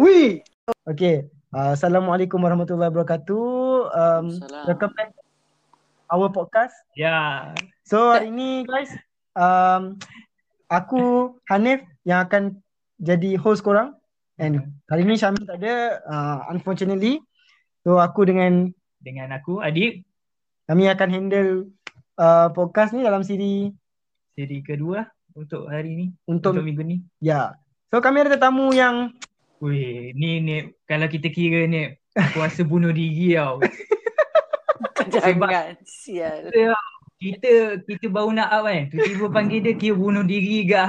Ui. Okay. Uh, Assalamualaikum warahmatullahi wabarakatuh. Um, welcome back our podcast. Ya. Yeah. So hari ini guys, um, aku Hanif yang akan jadi host korang. And hari ini Syamil tak ada, uh, unfortunately. So aku dengan dengan aku Adib. Kami akan handle uh, podcast ni dalam siri siri kedua untuk hari ini. Untuk, untuk minggu ni. Ya. So kami ada tetamu yang Weh, ni ni kalau kita kira ni kuasa bunuh diri tau. Jangan sial. Kita kita baru nak up kan. Tiba-tiba panggil dia kira bunuh diri ke.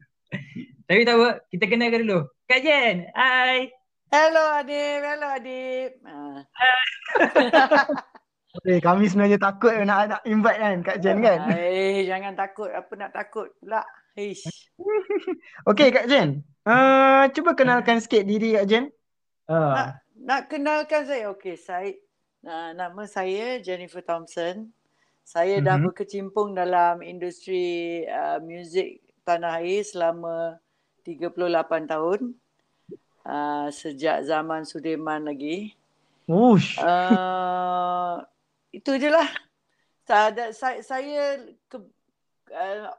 Tapi tak apa, kita kenalkan dulu. Kak Jen, hai. Hello Adib, hello Adib. Eh, kami sebenarnya takut nak nak invite kan Kak Jen kan. Eh, jangan takut. Apa nak takut pula? Hish. okay Kak Jen. Uh, cuba kenalkan sikit diri Kak Jen. Uh. Nak, nak kenalkan saya? Okay, saya uh, nama saya Jennifer Thompson. Saya mm-hmm. dah mhm. berkecimpung dalam industri uh, muzik tanah air selama 38 tahun. Uh, sejak zaman Sudirman lagi. Ush. Uh, itu je lah. Saya, saya ke, uh,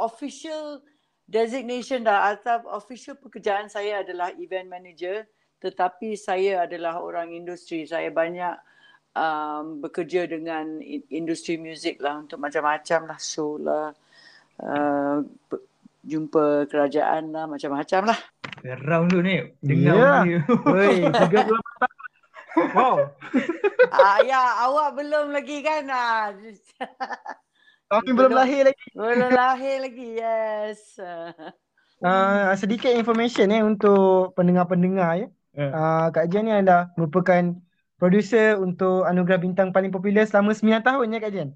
official designation dah atau official pekerjaan saya adalah event manager tetapi saya adalah orang industri saya banyak um, bekerja dengan industri muzik lah untuk macam-macam lah show lah uh, jumpa kerajaan lah macam-macam lah Round tu ni dengar yeah. Woi, 38 Wow. ah, ya, awak belum lagi kan? Ah. Kami belum lahir lagi. Belum lahir lagi, yes. Uh, sedikit information eh untuk pendengar-pendengar ya. Yeah. Uh, Kak Jen ni adalah merupakan producer untuk Anugerah Bintang paling popular selama 9 tahun ya Kak Jen?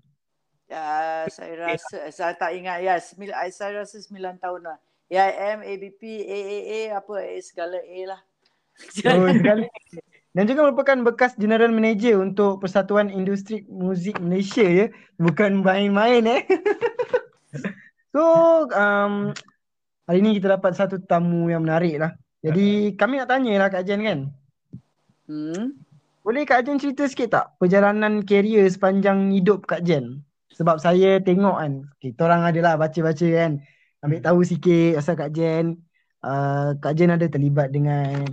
Ya, saya rasa, saya tak ingat ya, sembil, saya rasa 9 tahun lah. AIM, ABP, AAA, apa, segala A lah. Oh, segala dan juga merupakan bekas general manager untuk Persatuan Industri Muzik Malaysia ya. Bukan main-main eh. so um, hari ini kita dapat satu tamu yang menarik lah. Jadi kami nak tanya lah Kak Jen kan. Hmm? Boleh Kak Jen cerita sikit tak perjalanan karier sepanjang hidup Kak Jen? Sebab saya tengok kan, kita orang adalah baca-baca kan. Ambil tahu sikit asal Kak Jen. Uh, Kak Jen ada terlibat dengan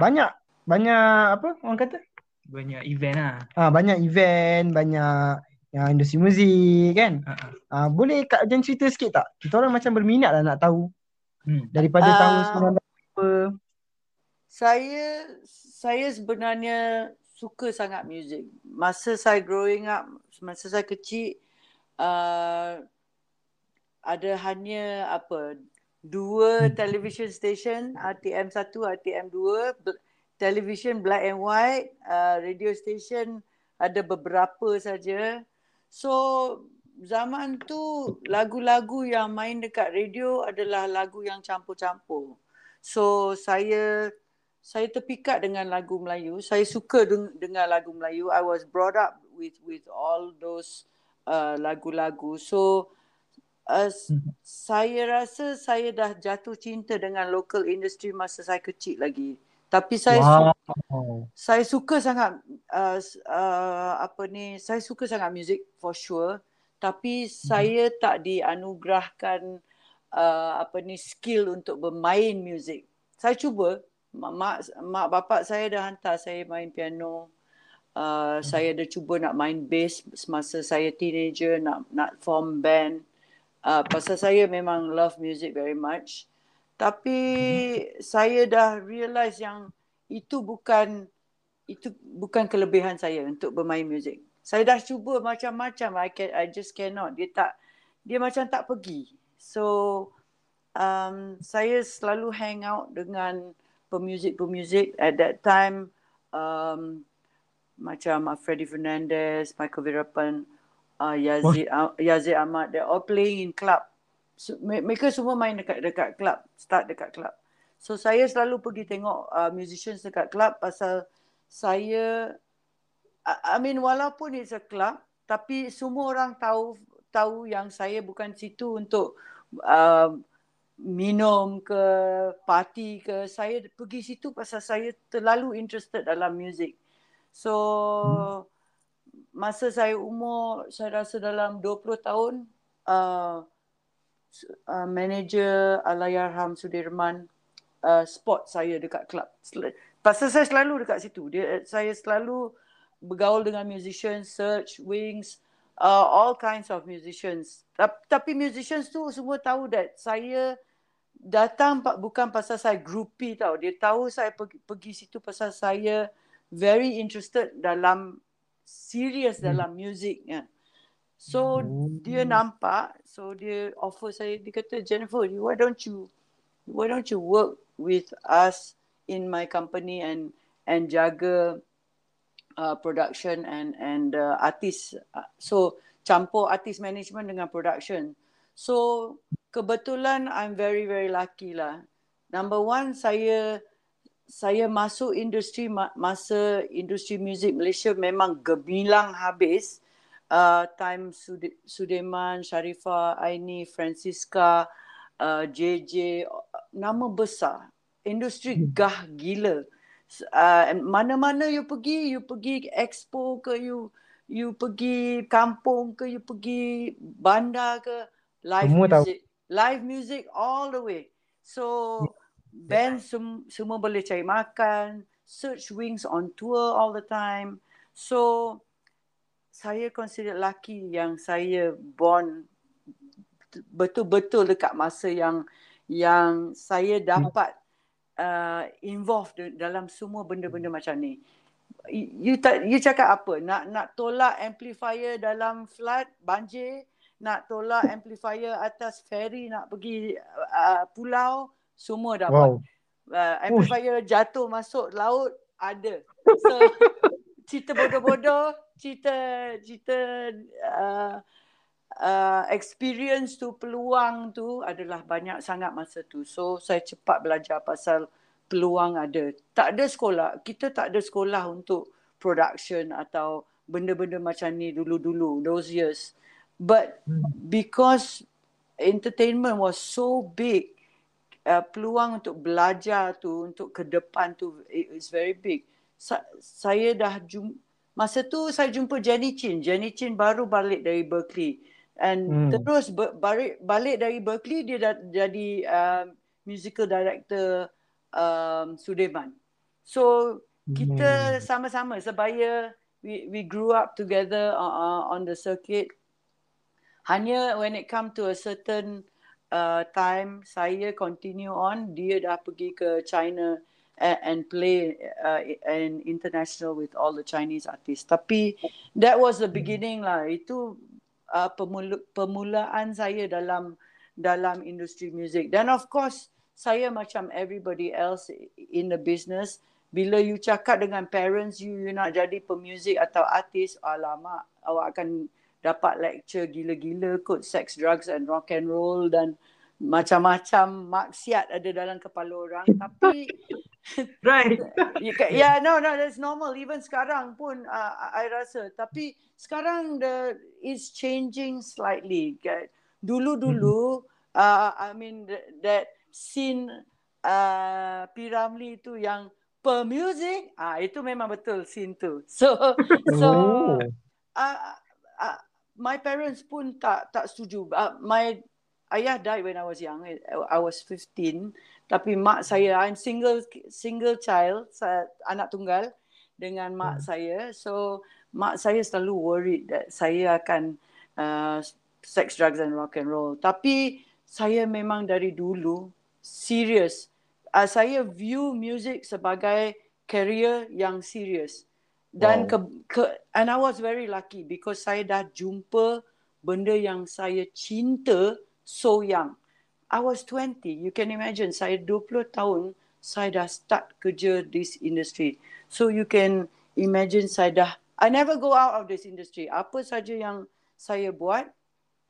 banyak banyak apa orang kata? Banyak event lah. Ah banyak event, banyak yang industri muzik kan. Uh-huh. Ah boleh Kak Jen cerita sikit tak? Kita orang macam berminat lah nak tahu. Hmm. Daripada uh, tahun 90 Saya saya sebenarnya suka sangat muzik. Masa saya growing up, masa saya kecil uh, ada hanya apa dua hmm. television station RTM 1 RTM 2 television black and white, uh, radio station ada beberapa saja. So zaman tu lagu-lagu yang main dekat radio adalah lagu yang campur-campur. So saya saya terpikat dengan lagu Melayu. Saya suka deng- dengar lagu Melayu. I was brought up with with all those uh, lagu-lagu. So uh, hmm. saya rasa saya dah jatuh cinta dengan local industry masa saya kecil lagi. Tapi saya wow. su- saya suka sangat uh, uh, apa ni saya suka sangat muzik for sure tapi hmm. saya tak dianugerahkan uh, apa ni skill untuk bermain muzik. Saya cuba mak mak bapak saya dah hantar saya main piano. Uh, hmm. saya dah cuba nak main bass semasa saya teenager nak nak form band. Uh, pasal saya memang love music very much. Tapi saya dah realise yang itu bukan itu bukan kelebihan saya untuk bermain muzik. Saya dah cuba macam-macam I can I just cannot. Dia tak dia macam tak pergi. So um saya selalu hang out dengan pemuzik-pemuzik at that time um macam uh, Freddie Fernandez, Michael Virapan, uh, Yazid uh, Yazid Ahmad they all playing in club mereka semua main dekat dekat club, start dekat club. So saya selalu pergi tengok uh, musicians dekat club pasal saya I, I mean walaupun it's a club tapi semua orang tahu tahu yang saya bukan situ untuk uh, minum ke party ke saya pergi situ pasal saya terlalu interested dalam music. So hmm. masa saya umur saya rasa dalam 20 tahun uh, uh, manager Alayarham Sudirman uh, spot saya dekat club. Pasal saya selalu dekat situ. Dia saya selalu bergaul dengan musicians, search wings, uh, all kinds of musicians. Tapi musicians tu semua tahu that saya datang bukan pasal saya groupie tau. Dia tahu saya pergi, pergi situ pasal saya very interested dalam serious hmm. dalam music. Ya. So hmm. dia nampak, so dia offer saya, dia kata Jennifer, why don't you, why don't you work with us in my company and and jaga uh, production and and uh, artist. So campur artist management dengan production. So kebetulan I'm very very lucky lah. Number one saya saya masuk industri masa industri muzik Malaysia memang gemilang habis. Uh, time Sudirman, Sharifah, Aini, Francisca, uh, JJ, nama besar. Industri hmm. gah gila uh, mana-mana you pergi, you pergi expo ke you you pergi kampung ke you pergi bandar ke live semua music tahu. live music all the way so band sem- semua boleh cari makan search wings on tour all the time so saya consider lucky yang saya born betul-betul dekat masa yang yang saya dapat uh, involved dalam semua benda-benda hmm. macam ni. You tak you cakap apa? Nak nak tolak amplifier dalam flood banjir, nak tolak amplifier atas ferry nak pergi uh, pulau, semua dapat. Wow. Uh, amplifier Ush. jatuh masuk laut ada. So cerita bodoh-bodoh, cerita cerita uh, uh, experience tu peluang tu adalah banyak sangat masa tu. So saya cepat belajar pasal peluang ada. Tak ada sekolah kita tak ada sekolah untuk production atau benda-benda macam ni dulu-dulu those years. But because entertainment was so big uh, peluang untuk belajar tu untuk ke depan tu is very big Sa- saya dah jumpa Masa tu saya jumpa Jenny Chin. Jenny Chin baru balik dari Berkeley. And hmm. terus balik, balik dari Berkeley dia dah jadi uh, musical director um, Sudirman. So kita hmm. sama-sama sebaya we we grew up together uh, uh, on the circuit. Hanya when it come to a certain uh, time saya continue on dia dah pergi ke China and, play uh, an international with all the Chinese artists. Tapi that was the beginning lah. Itu uh, pemula- permulaan saya dalam dalam industri muzik dan of course saya macam everybody else in the business bila you cakap dengan parents you you nak jadi pemuzik atau artis alamak awak akan dapat lecture gila-gila kot sex drugs and rock and roll dan macam-macam maksiat ada dalam kepala orang tapi right. yeah no no that's normal. Even sekarang pun uh, I rasa. Tapi sekarang the is changing slightly kan dulu-dulu mm-hmm. uh, I mean that scene uh, Piramli itu yang per music ah uh, itu memang betul scene tu. So so oh. uh, uh, my parents pun tak tak setuju. Uh, my ayah died when I was young. I was 15. Tapi mak saya, I'm single single child, saya, anak tunggal dengan mak hmm. saya. So mak saya selalu worried that saya akan uh, sex, drugs and rock and roll. Tapi saya memang dari dulu serious. Uh, saya view music sebagai career yang serious. Dan wow. ke, ke, and I was very lucky because saya dah jumpa benda yang saya cinta so young. I was 20. You can imagine saya 20 tahun saya dah start kerja this industry. So you can imagine saya dah I never go out of this industry. Apa saja yang saya buat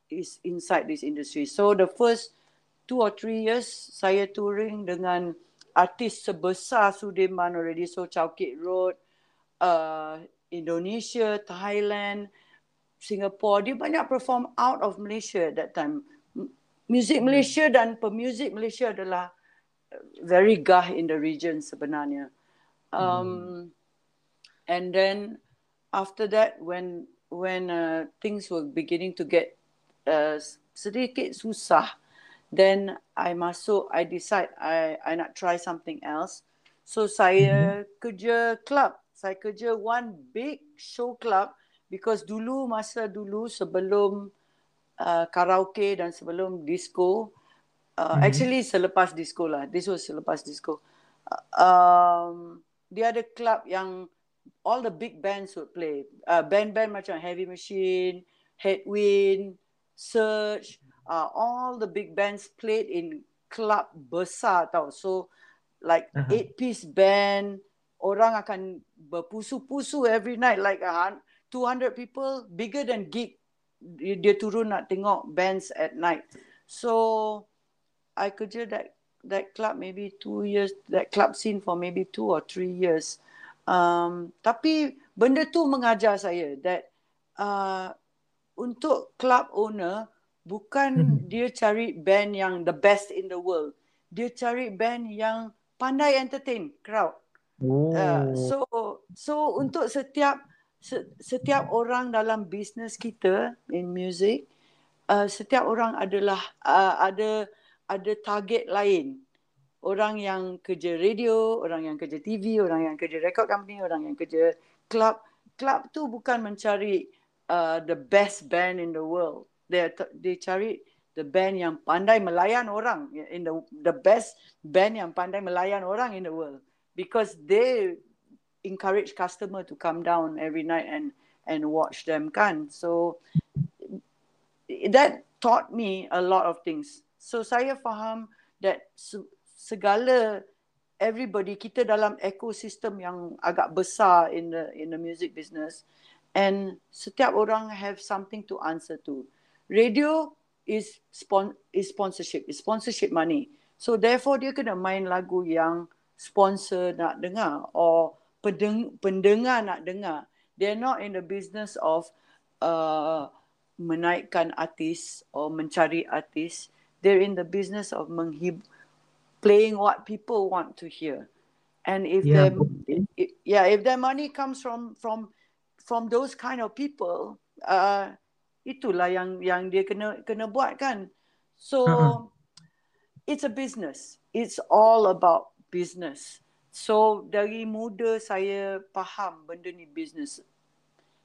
is inside this industry. So the first two or three years saya touring dengan artis sebesar Sudirman already. So Chowkit Road, uh, Indonesia, Thailand, Singapore. Dia banyak perform out of Malaysia at that time Muzik Malaysia dan pemuzik Malaysia adalah very gah in the region sebenarnya. Um, hmm. And then after that, when when uh, things were beginning to get uh, sedikit susah, then I masuk, I decide I I nak try something else. So saya mm-hmm. kerja club. Saya kerja one big show club because dulu masa dulu sebelum uh, karaoke dan sebelum disco, uh, mm-hmm. actually selepas disco lah. This was selepas disco. Uh, um, dia ada club yang all the big bands would play. Uh, band-band macam Heavy Machine, Headwind, Search, uh, all the big bands played in club besar tau. So like uh-huh. eight piece band, orang akan berpusu-pusu every night like uh, 200 people bigger than gig. Dia turun nak tengok bands at night. So I kerja that that club maybe two years, that club scene for maybe two or three years. Um, tapi benda tu mengajar saya that uh, untuk club owner bukan hmm. dia cari band yang the best in the world. Dia cari band yang pandai entertain crowd. Oh. Uh, so so untuk setiap setiap orang dalam bisnes kita in music, uh, setiap orang adalah uh, ada ada target lain. Orang yang kerja radio, orang yang kerja TV, orang yang kerja record company, orang yang kerja club. Club tu bukan mencari uh, the best band in the world they they cari the band yang pandai melayan orang in the the best band yang pandai melayan orang in the world because they encourage customer to come down every night and and watch them kan? So that taught me a lot of things. So saya faham that segala everybody kita dalam ekosistem yang agak besar in the in the music business and setiap orang have something to answer to. Radio is spon is sponsorship, is sponsorship money. So therefore dia kena main lagu yang sponsor nak dengar or pendeng pendengar nak dengar. They're not in the business of uh, menaikkan artis or mencari artis. They're in the business of menghib playing what people want to hear. And if yeah. If, yeah, if their money comes from from from those kind of people, uh, itulah yang yang dia kena kena buat kan so uh-huh. it's a business it's all about business so dari muda saya faham benda ni business.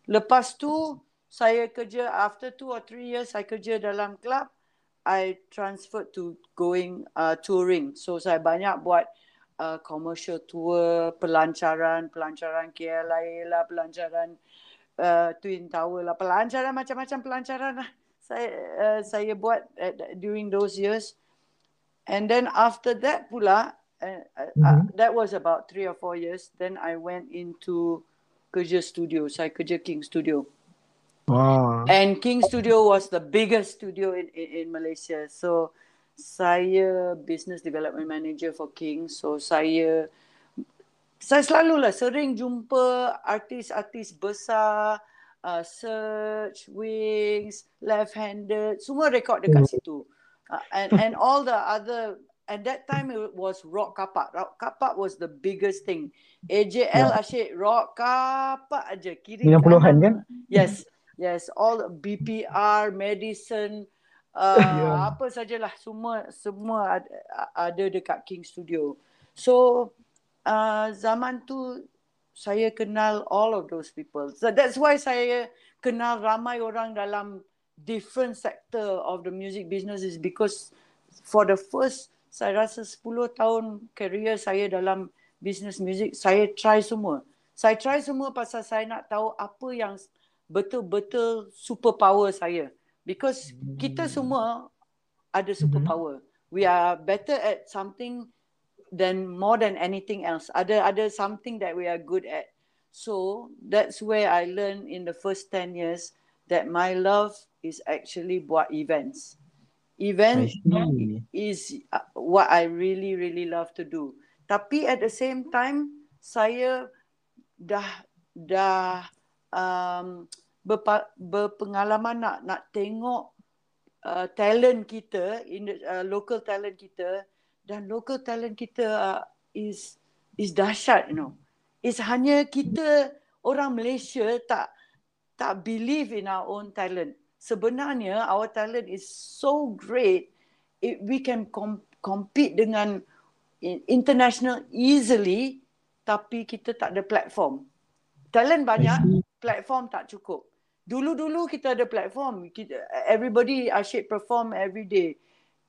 Lepas tu saya kerja after two or three years saya kerja dalam club I transferred to going uh, touring. So saya banyak buat uh, commercial tour pelancaran pelancaran KLIA lah pelancaran uh, Twin Tower lah. Pelancaran macam-macam pelancaran lah. Saya uh, saya buat uh, during those years. And then after that pula uh, uh, mm-hmm. that was about three or four years then I went into kerja studio saya kerja King Studio wow. and King Studio was the biggest studio in, in in Malaysia so saya business development manager for King so saya saya selalulah sering jumpa artis-artis besar uh, search wings left handed semua rekod dekat hmm. situ uh, and and all the other at that time it was rock kapak. Rock kapak was the biggest thing. AJL yeah. asyik rock kapak aja. Kiri 90-an kan? Yes yes. All BPR medicine uh, yeah. apa sajalah. Semua semua ada, ada dekat King Studio. So uh, zaman tu saya kenal all of those people. So that's why saya kenal ramai orang dalam different sector of the music business is because for the first saya rasa 10 tahun career saya dalam business music saya try semua. Saya try semua pasal saya nak tahu apa yang betul-betul superpower saya. Because kita semua ada superpower. We are better at something than more than anything else. Ada ada something that we are good at. So that's where I learned in the first 10 years that my love is actually buat events. Event is uh, what I really really love to do. Tapi at the same time saya dah dah um, berpa, berpengalaman nak nak tengok uh, talent kita in the, uh, local talent kita dan local talent kita uh, is is dahsyat you know. Is hanya kita orang Malaysia tak tak believe in our own talent sebenarnya our talent is so great it, we can com- compete dengan international easily tapi kita tak ada platform. Talent banyak platform tak cukup. Dulu-dulu kita ada platform kita, everybody asyik perform every day.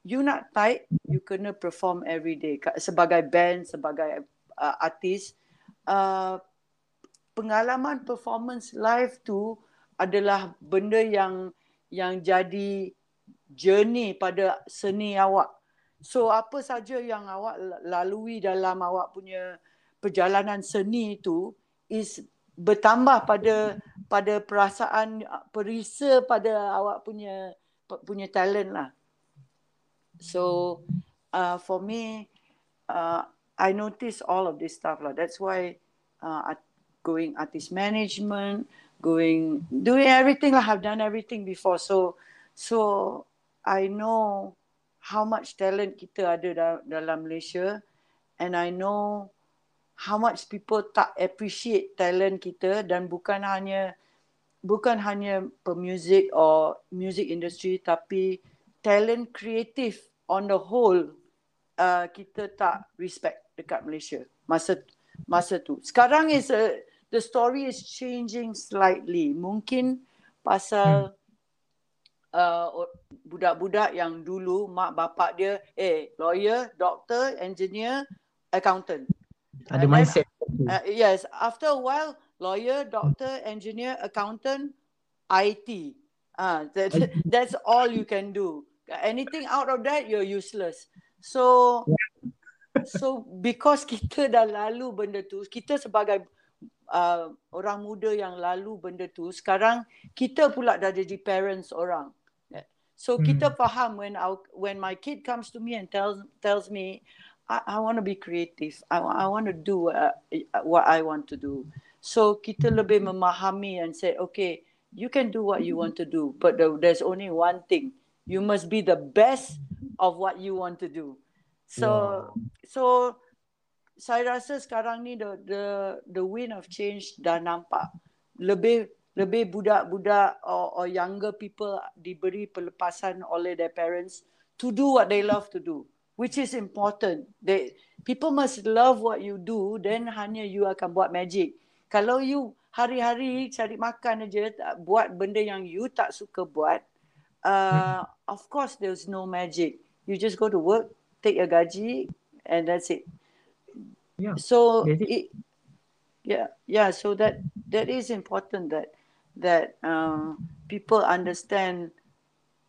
You nak tight you kena perform every day. Sebagai band sebagai uh, artis uh, pengalaman performance live tu adalah benda yang yang jadi journey pada seni awak. So apa saja yang awak lalui dalam awak punya perjalanan seni itu is bertambah pada pada perasaan perisa pada awak punya punya talent lah. So uh, for me uh, I notice all of this stuff lah. That's why uh, going artist management, going doing everything lah. I've done everything before. So so I know how much talent kita ada dalam Malaysia and I know how much people tak appreciate talent kita dan bukan hanya bukan hanya pemuzik or music industry tapi talent kreatif on the whole uh, kita tak respect dekat Malaysia masa masa tu sekarang is a, the story is changing slightly mungkin pasal hmm uh, budak-budak yang dulu mak bapak dia eh lawyer, doctor, engineer, accountant. Ada And mindset. Then, uh, yes, after a while lawyer, doctor, engineer, accountant, IT. Ah, uh, that, that's all you can do. Anything out of that you're useless. So so because kita dah lalu benda tu, kita sebagai uh, orang muda yang lalu benda tu, sekarang kita pula dah jadi parents orang. So hmm. kita faham when our, when my kid comes to me and tells tells me, I, I want to be creative. I, I want to do uh, what I want to do. So kita lebih memahami and say, okay, you can do what you want to do, but the, there's only one thing. You must be the best of what you want to do. So wow. so saya rasa sekarang ni the the the wind of change dah nampak. Lebih lebih budak-budak or, or younger people diberi pelepasan oleh their parents to do what they love to do which is important. They people must love what you do then hanya you akan buat magic. Kalau you hari-hari cari makan aja buat benda yang you tak suka buat uh, of course there's no magic. You just go to work take a gaji and that's it yeah. So it, yeah yeah so that that is important that that uh, people understand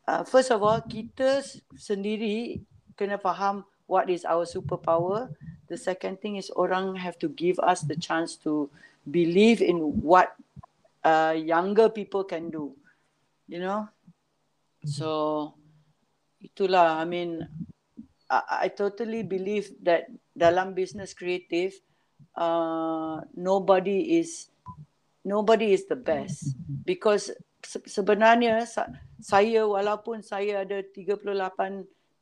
uh, first of all kita sendiri kena faham what is our superpower. The second thing is orang have to give us the chance to believe in what uh, younger people can do you know? So itulah i mean I, I totally believe that dalam business creative uh, nobody is nobody is the best. Because sebenarnya saya walaupun saya ada 38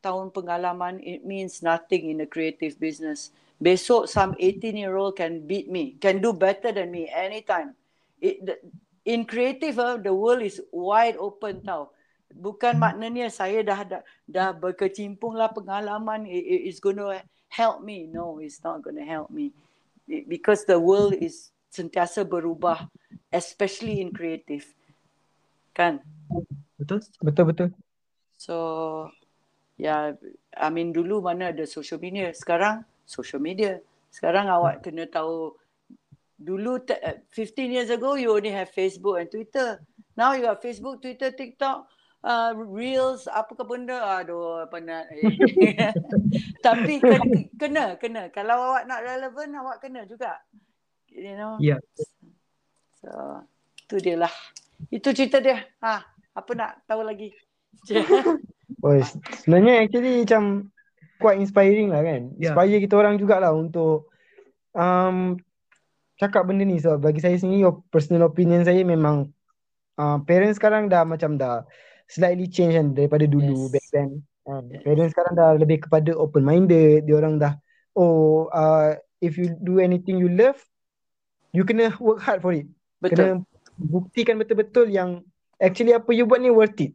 tahun pengalaman it means nothing in the creative business. Besok some 18 year old can beat me can do better than me anytime. It, the, in creative uh, the world is wide open tau bukan maknanya saya dah dah, dah berkecimpung lah pengalaman it, it, it's going to help me. No it's not going to help me. It, because the world is sentiasa berubah especially in creative. Kan? Betul betul betul. So ya yeah, i mean dulu mana ada social media. Sekarang social media. Sekarang awak kena tahu. Dulu 15 years ago you only have facebook and twitter. Now you have facebook twitter tiktok uh, reels apa ke benda aduh penat tapi kena, kena kena kalau awak nak relevan awak kena juga you know. Yeah. So itu dia lah. Itu cerita dia. Ha, apa nak tahu lagi? oh, sebenarnya actually macam quite inspiring lah kan. Yeah. Inspire kita orang jugalah untuk um, cakap benda ni. So bagi saya sendiri personal opinion saya memang uh, parents sekarang dah macam dah slightly change kan daripada dulu Yes. back then. Kan. Yes. Parents sekarang dah lebih kepada open minded. Dia orang dah oh uh, if you do anything you love, you kena work hard for it. Betul. Kena buktikan betul-betul yang actually apa you buat ni worth it.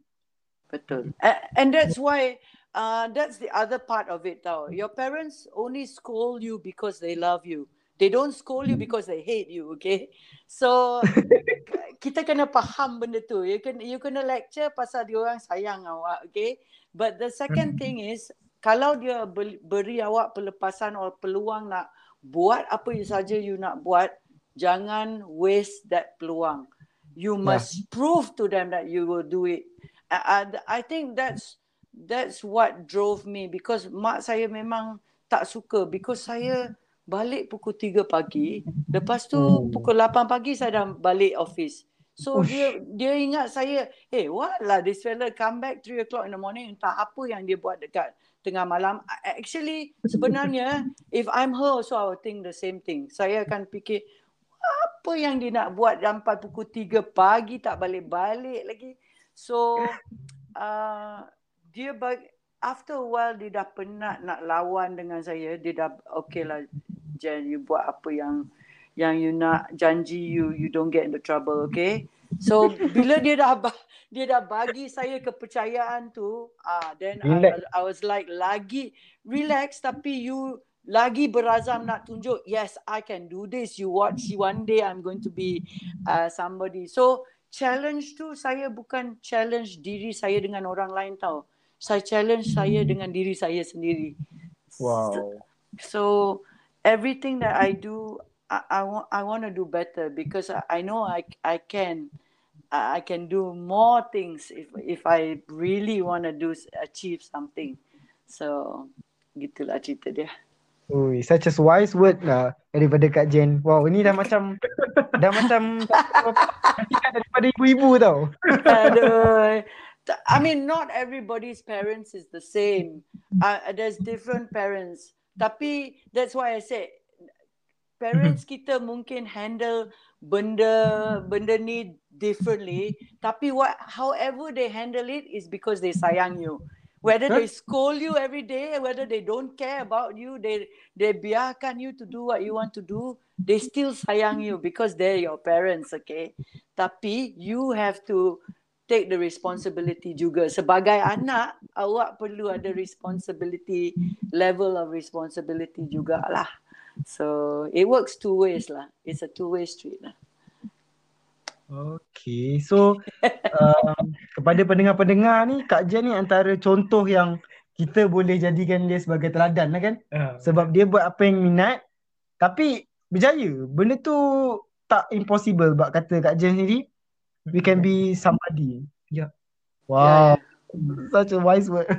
Betul. And, that's why uh, that's the other part of it tau. Your parents only scold you because they love you. They don't scold you because they hate you, okay? So kita kena faham benda tu. You can you kena lecture pasal dia orang sayang awak, okay? But the second thing is kalau dia beri, awak pelepasan atau peluang nak buat apa saja you nak buat, jangan waste that peluang. You must prove to them that you will do it. I, I, I think that's that's what drove me because mak saya memang tak suka because saya balik pukul 3 pagi lepas tu Oh. pukul 8 pagi saya dah balik office so Ush. dia dia ingat saya hey what? Lah this fella come back 3 o'clock in the morning entah apa yang dia buat dekat tengah malam. Actually sebenarnya if I'm her also I would think the same thing. Saya akan fikir apa yang dia nak buat sampai pukul 3 pagi tak balik-balik lagi? So uh, dia bag, after a while dia dah penat nak lawan dengan saya. Dia dah okay lah Jen you buat apa yang yang you nak janji you you don't get into trouble okay? So bila dia dah dia dah bagi saya kepercayaan tu ah then I. I was like lagi relax tapi you lagi berazam nak tunjuk yes I can do this. You watch one day I'm going to be uh, somebody. So challenge tu saya bukan challenge diri saya dengan orang lain tau. Saya challenge saya dengan diri saya sendiri. Wow. so everything that I do, I, I want I want to do better because I, I know I I can I can do more things if if I really want to do achieve something. So gitulah cerita dia. Ui, such a wise word lah daripada Kak Jen. Wow, ini dah macam dah macam kasihan daripada ibu-ibu tau. Aduh. I mean, not everybody's parents is the same. Uh, there's different parents. Tapi that's why I say parents kita mungkin handle benda benda ni differently. Tapi what however they handle it is because they sayang you. Whether they scold you every day, whether they don't care about you, they they biarkan you to do what you want to do, they still sayang you because they're your parents, okay? Tapi you have to take the responsibility juga. Sebagai anak, awak perlu ada responsibility, level of responsibility jugalah. So it works two ways lah. It's a two-way street lah. Okay, so um, kepada pendengar-pendengar ni, Kak Jen ni antara contoh yang kita boleh jadikan dia sebagai teladan lah kan. Ah. Sebab dia buat apa yang minat, tapi berjaya. Benda tu tak impossible sebab kata Kak Jen sendiri, we can be somebody. Ya. Wow, such a wise word.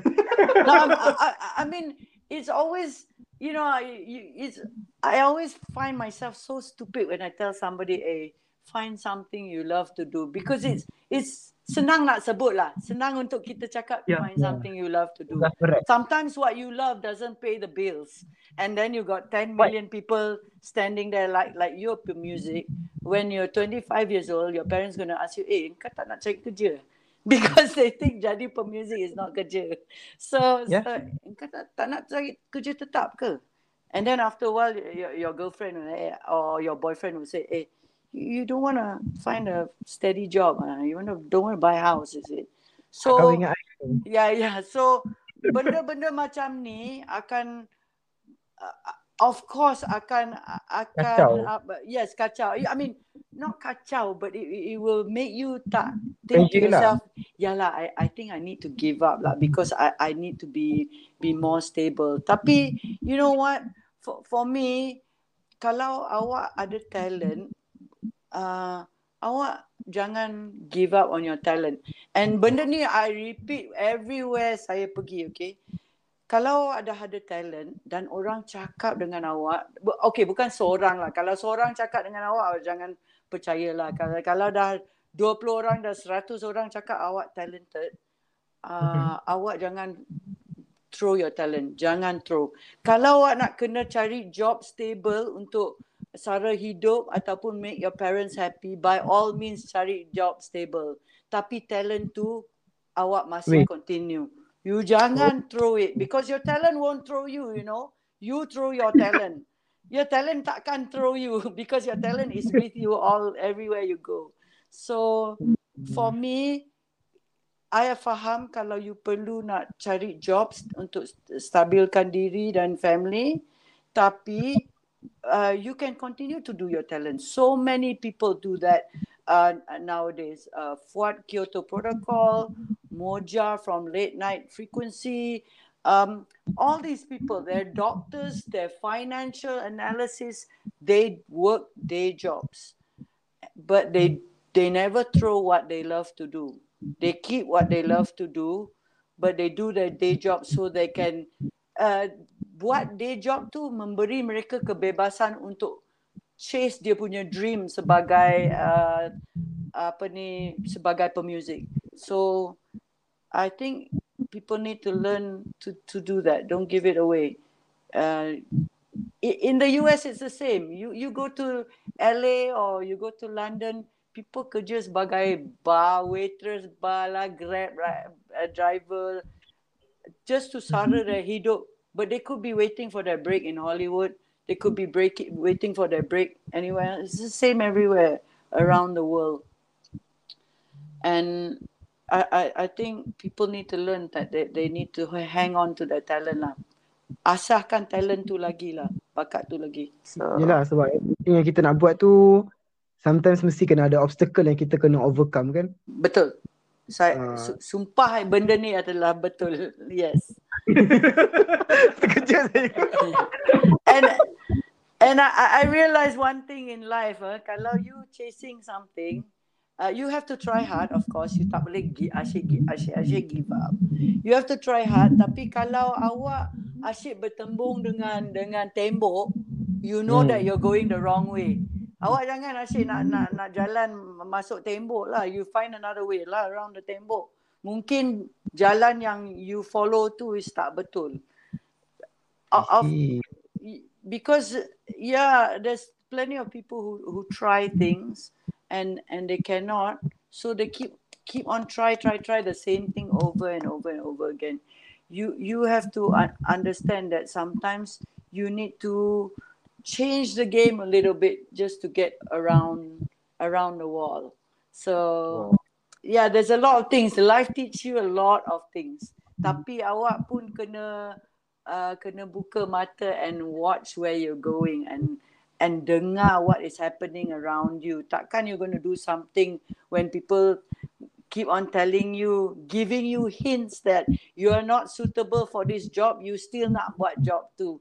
no, I, I- I mean, it's always, you know, it's. I always find myself so stupid when I tell somebody, "Hey, find something you love to do," because it's it's senang nak sebut lah, senang untuk kita cakap Yeah. find Yeah. something you love to do. Sometimes what you love doesn't pay the bills, and then you got 10 million people standing there like like you up music. When you're 25 years old, your parents gonna ask you, "Eh, kau tak nak cari kerja?" Because they think jadi pemuzik is not kerja. So, Yeah. so kau tak, tak nak cari kerja tetap ke? And then after a while, your, your girlfriend eh, or your boyfriend will say, "Hey, you don't want to find a steady job, ah? you want to don't want to buy a house, is it?" So ingat Ya, ya. So benda-benda macam ni akan uh, of course akan akan Kacau. uh, yes kacau. I mean not kacau but it, it will make you tak think to Pressure lah. yourself yalah I I think I need to give up lah because I I need to be be more stable. Tapi you know what for for me kalau awak ada talent uh, awak jangan give up on your talent. And benda ni I repeat everywhere saya pergi, okay? Kalau ada ada talent dan orang cakap dengan awak, okay bukan seorang lah. Kalau seorang cakap dengan awak, awak jangan percayalah. Kalau kalau dah 20 orang, dah 100 orang cakap awak talented, uh, awak jangan throw your talent. Jangan throw. Kalau awak nak kena cari job stable untuk sara hidup ataupun make your parents happy, by all means cari job stable. Tapi talent tu awak masih Wait. continue. You jangan throw it because your talent won't throw you, you know. You throw your talent. Your talent takkan throw you because your talent is with you all everywhere you go. So for me, I faham kalau you perlu nak cari jobs untuk stabilkan diri dan family, tapi uh, you can continue to do your talent. So many people do that uh, nowadays. Uh, Fuad Kyoto Protocol, Moja from Late Night Frequency, um, all these people, they're doctors, they're financial analysis, they work day jobs, but they they never throw what they love to do. They keep what they love to do, but they do their day job so they can uh, buat day job tu memberi mereka kebebasan untuk chase dia punya dream sebagai uh, apa ni sebagai pemuzik. So I think people need to learn to to do that. Don't give it away. Uh, in the US it's the same. You you go to LA or you go to London, people kerja sebagai bar waitress, bar lah, grab ri- uh, driver, just to sara their hidup. But they could be waiting for their break in Hollywood. They could be breaking, waiting for their break anywhere. It's the same everywhere around the world. And I, I, I think people need to learn that they, they need to hang on to their talent lah. Asahkan talent tu lagi lah. Bakat tu lagi. So, Yelah sebab yang kita nak buat tu sometimes mesti kena ada obstacle yang kita kena overcome kan. Betul. Saya su- sumpah benda ni adalah betul. Yes. Terkejut saya. and and I, I realize one thing in life, uh, kalau you chasing something, uh, you have to try hard. Of course, you tak boleh gi- asyik gi- asyik asyik give up. You have to try hard. Tapi kalau awak asyik bertembung dengan dengan tembok, you know Hmm. that you're going the wrong way. Awak jangan asyik nak nak nak jalan masuk tembok lah. You find another way lah around the tembok. Mungkin jalan yang you follow tu is tak betul. Of, because yeah there's plenty of people who, who try things and and they cannot so they keep keep on try try try the same thing over and over and over again you you have to un- understand that sometimes you need to change the game a little bit just to get around around the wall so yeah there's a lot of things life teach you a lot of things tapi awak pun kena uh, kena buka mata and watch where you're going and and dengar what is happening around you. Takkan you're going to do something when people keep on telling you, giving you hints that you are not suitable for this job, you still nak buat job tu.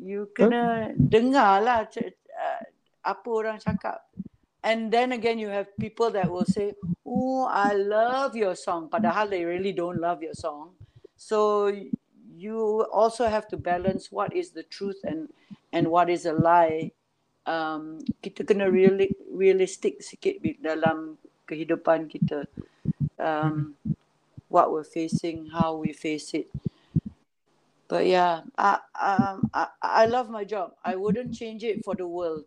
You kena dengar lah uh, apa orang cakap. And then again, you have people that will say, "Oh, I love your song," padahal they really don't love your song. So you also have to balance what is the truth and and what is a lie. Um, kita kena reali- realistic sikit dalam kehidupan kita. Um, what we're facing, how we face it. But yeah, I, um, I, I love my job. I wouldn't change it for the world.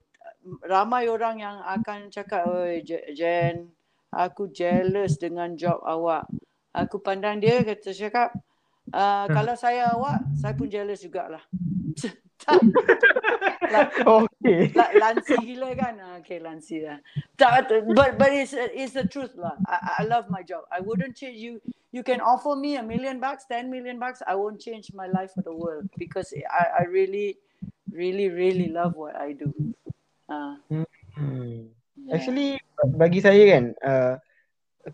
Ramai orang yang akan cakap, "Oi Je- Jen, aku jealous dengan job awak." Aku pandang dia kata cakap, uh, kalau saya awak, saya pun jealous jugalah. tak, Okay. la, lansi gila kan? Ah, Okay, lansi lah. Tak, but but it's it's the truth lah. I, I love my job. I wouldn't change you. You can offer me a million bucks, ten million bucks. I won't change my life for the world because I I really, really, really love what I do. Uh, Hmm. yeah. Actually bagi saya kan uh,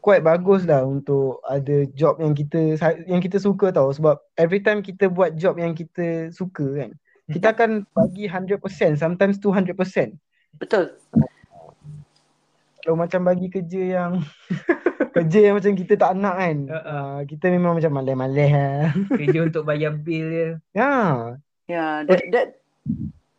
quite bagus lah untuk ada job yang kita yang kita suka tau sebab every time kita buat job yang kita suka kan kita akan bagi 100% sometimes 200% betul. kalau macam bagi kerja yang kerja yang macam kita tak nak kan Uh-uh. uh, kita memang macam malai-malai lah Kerja untuk bayar bil dia. ya Yeah, that, that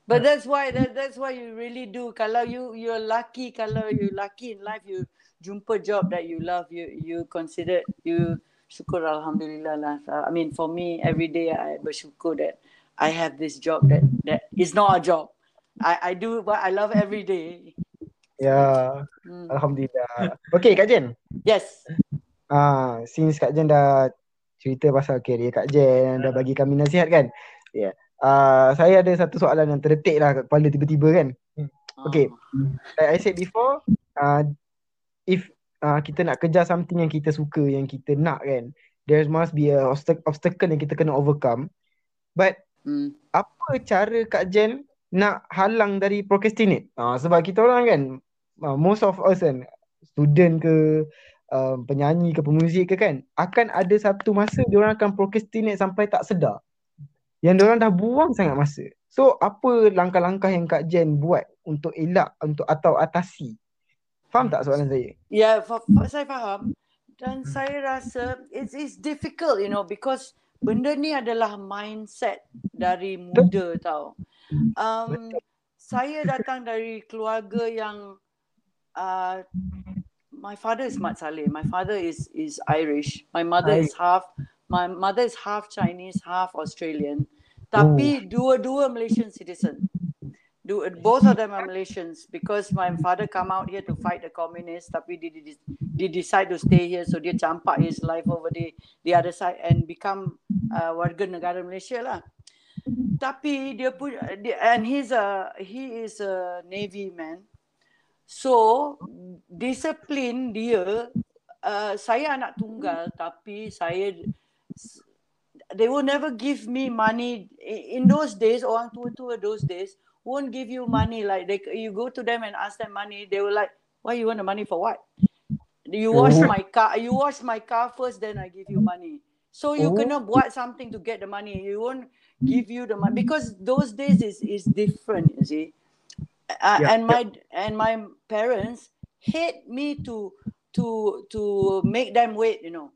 but that's why that, that's why you really do. Kalau you you're lucky, kalau you lucky in life, you jumpa job that you love, you you consider you syukur alhamdulillah lah. I mean for me every day I bersyukur that I have this job that that is not a job. I I do what I love every day. ya Hmm. alhamdulillah okey Kak Jen Yes. Ah, since Kak Jen dah cerita pasal career Kak Jen, dah bagi kami nasihat kan. Ya. Yeah. Uh, saya ada satu soalan yang terdetik lah kat kepala tiba-tiba kan. Okay. Like I said before, uh, if uh, kita nak kejar something yang kita suka, yang kita nak kan, there must be a obstacle, obstacle yang kita kena overcome. But Hmm. apa cara Kak Jen nak halang dari procrastinate? Uh, sebab kita orang kan, uh, most of us kan, student ke, uh, penyanyi ke, pemuzik ke kan, akan ada satu masa dia orang akan procrastinate sampai tak sedar. Yang dia orang dah buang sangat masa. So, apa langkah-langkah yang Kak Jen buat untuk elak untuk atau atasi? Faham tak soalan saya? Ya, fa- fa- saya faham. Dan saya rasa it's, it's difficult, you know, because benda ni adalah mindset dari muda tau. Um, saya datang dari keluarga yang uh, my father is Mat Saleh. My father is is Irish. My mother is half my mother is half Chinese, half Australian. Tapi dua-dua Malaysian citizen. Do, both of them are Malaysians because my father come out here to fight the communists tapi dia, dia, dia decide to stay here so dia campak his life over the the other side and become uh, warga negara Malaysia lah. Tapi dia pun and he's a he is a navy man. So disiplin dia uh, saya anak tunggal tapi saya they will never give me money in those days orang tua-tua those days won't give you money like they you go to them and ask them money they will like why you want the money for what? You wash my car you wash my car first then I give you money. So you Oh. kena buat something to get the money. You won't give you the money because those days is is different you see. Uh, Yeah, and my and my parents hate me to to to make them wait you know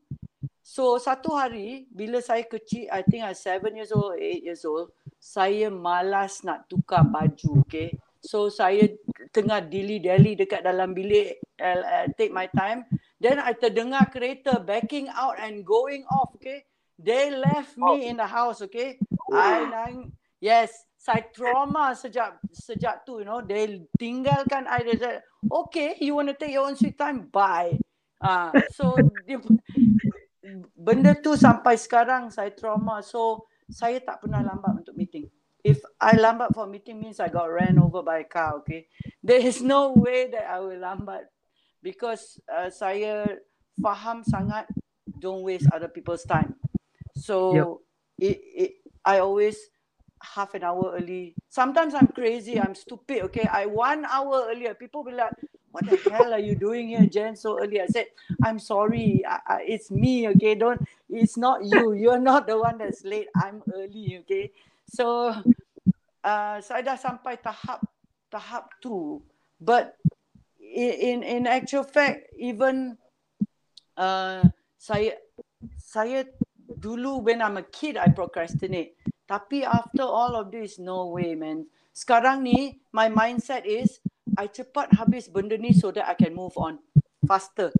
so satu hari bila saya kecil I think I seven years old eight years old saya malas nak tukar baju okay? So saya tengah dilly-dally dekat dalam bilik uh, uh, take my time. Then I terdengar kereta backing out and going off okay? They left me in the house okay? I nang yes saya trauma sejak sejak tu you know? They tinggalkan I they said okay you want to take your own sweet time? Bye. Ah so dia, benda tu sampai sekarang saya trauma so saya tak pernah lambat untuk meeting if I lambat for meeting means I got ran over by a car okay there is no way that I will lambat because uh, saya faham sangat don't waste other people's time so Yep. it, it I always half an hour early. Sometimes I'm crazy, I'm stupid. Okay, I one hour earlier. People be like, "What the hell are you doing here, Jen, so early?" I said, "I'm sorry, I, I, it's me. Okay, don't. It's not you. You're not the one that's late. I'm early. Okay." So, uh, saya dah sampai tahap tahap tu. But in in, actual fact, even uh, saya saya dulu when I'm a kid I procrastinate. Tapi after all of this, no way, man. Sekarang ni, my mindset is, I cepat habis benda ni so that I can move on faster.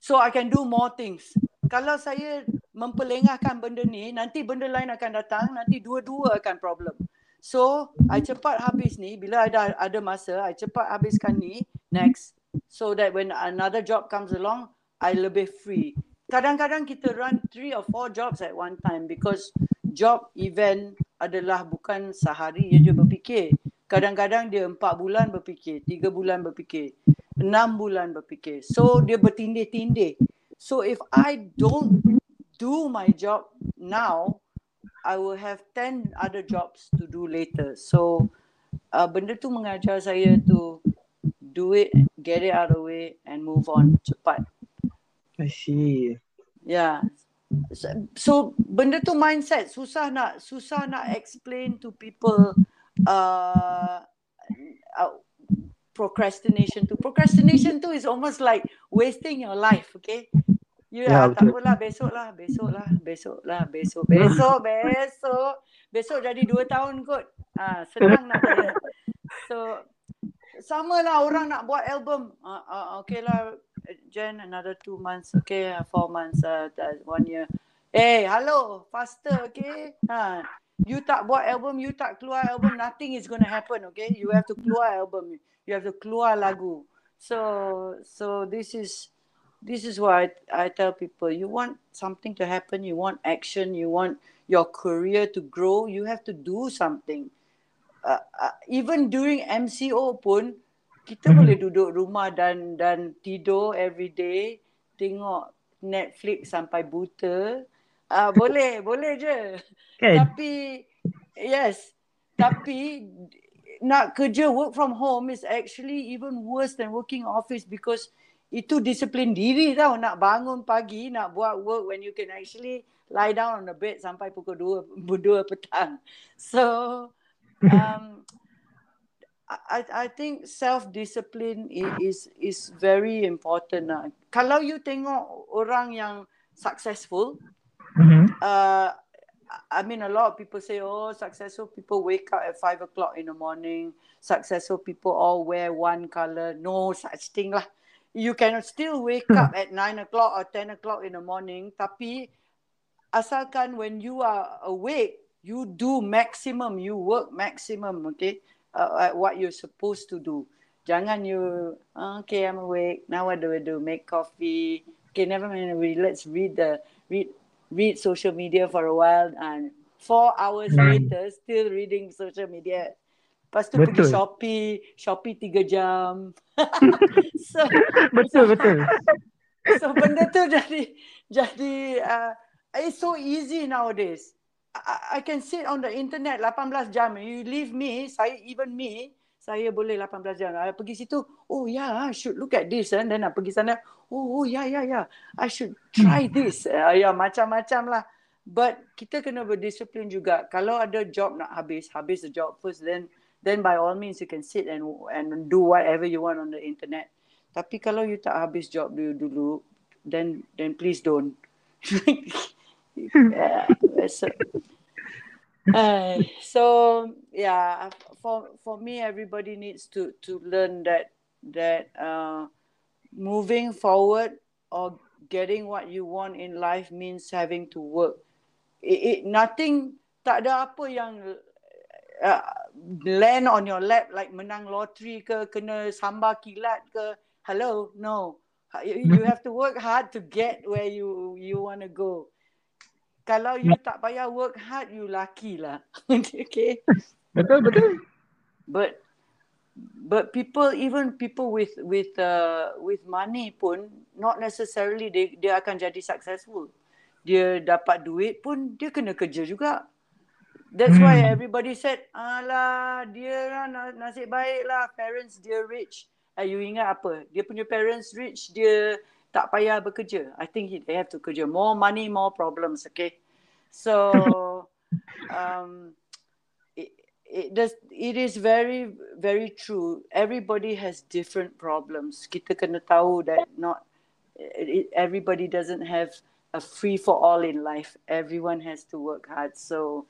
So I can do more things. Kalau saya mempelengahkan benda ni, nanti benda lain akan datang, nanti dua-dua akan problem. So, I cepat habis ni, bila ada ada masa, I cepat habiskan ni, next. So that when another job comes along, I lebih free. Kadang-kadang kita run three or four jobs at one time because job event adalah bukan sehari je berfikir. Kadang-kadang dia empat bulan berfikir, tiga bulan berfikir, enam bulan berfikir. So dia bertindih-tindih. So if I don't do my job now, I will have 10 other jobs to do later. So uh, benda tu mengajar saya to do it, get it out of the way and move on cepat. I see. Yeah. So, so benda tu mindset susah nak susah nak explain to people uh, uh procrastination tu. Procrastination tu is almost like wasting your life, okay? You yeah, tak betul. apalah besok lah, besok lah, besok lah, besok, besok, besok. Besok jadi dua tahun kot. Ah, senang nak kata. So sama lah orang nak buat album. Uh, uh, okay lah, Jen, another two months. Okay, uh, four months, uh, one year. Eh, hello, faster, okay? Ha, you tak buat album, you tak keluar album, nothing is gonna happen, okay? You have to keluar album, you have to keluar lagu. So, so this is this is why I, I tell people you want something to happen, you want action, you want your career to grow, you have to do something. Uh, uh, even during MCO pun kita Mhm. boleh duduk rumah dan dan tidur every day tengok Netflix sampai buta. Ah uh, boleh, boleh je. Kan? Tapi yes, tapi nak kerja work from home is actually even worse than working office because itu disiplin diri tau nak bangun pagi nak buat work when you can actually lie down on the bed sampai pukul 2 2 petang. So um I I think self discipline is is very important lah. Kalau you tengok orang yang successful Mhm. uh, I mean, a lot of people say, oh, successful people wake up at five o'clock in the morning. Successful people all wear one color. No such thing lah. You can still wake up at nine o'clock or ten o'clock in the morning. Tapi asalkan when you are awake, you do maximum. You work maximum, okay? Uh, at what you're supposed to do. Jangan you, "Oh, okay, I'm awake. Now what do I do? Make coffee. Okay, never mind. We let's read the read read social media for a while and four hours Hmm. later still reading social media. Lepas tu pergi Betul. Shopee, Shopee tiga jam. so, Betul, betul. so benda tu jadi jadi uh, it's so easy nowadays. I, I can sit on the internet 18 jam. You leave me, saya even me, saya boleh 18 jam. I pergi situ, oh yeah, I should look at this and then I pergi sana, oh, oh yeah, yeah, yeah. I should try this. Uh, ya, macam-macam lah. But kita kena berdisiplin juga. Kalau ada job nak habis, habis the job first. Then then by all means you can sit and and do whatever you want on the internet. Tapi kalau you tak habis job dulu dulu, then then please don't. yeah, so, uh, so yeah, for for me, everybody needs to to learn that that uh, moving forward or getting what you want in life means having to work. It, it nothing tak ada apa yang uh, land on your lap like menang lottery ke kena sambar kilat ke. Hello no. You, you have to work hard to get where you you want to go kalau you tak payah work hard you lucky lah. Okay. Betul, betul. but but people even people with with uh, with money pun not necessarily dia dia akan jadi successful. Dia dapat duit pun dia kena kerja juga. That's why Hmm. everybody said alah dia lah na- nasib baik lah. Parents dia rich. Uh, you ingat apa? Dia punya parents rich dia tak payah bekerja. I think he- they have to kerja more money more problems okay? So um it, it does it is very very true. Everybody has different problems. Kita kena tahu that not it, everybody doesn't have a free for all in life. Everyone has to work hard. So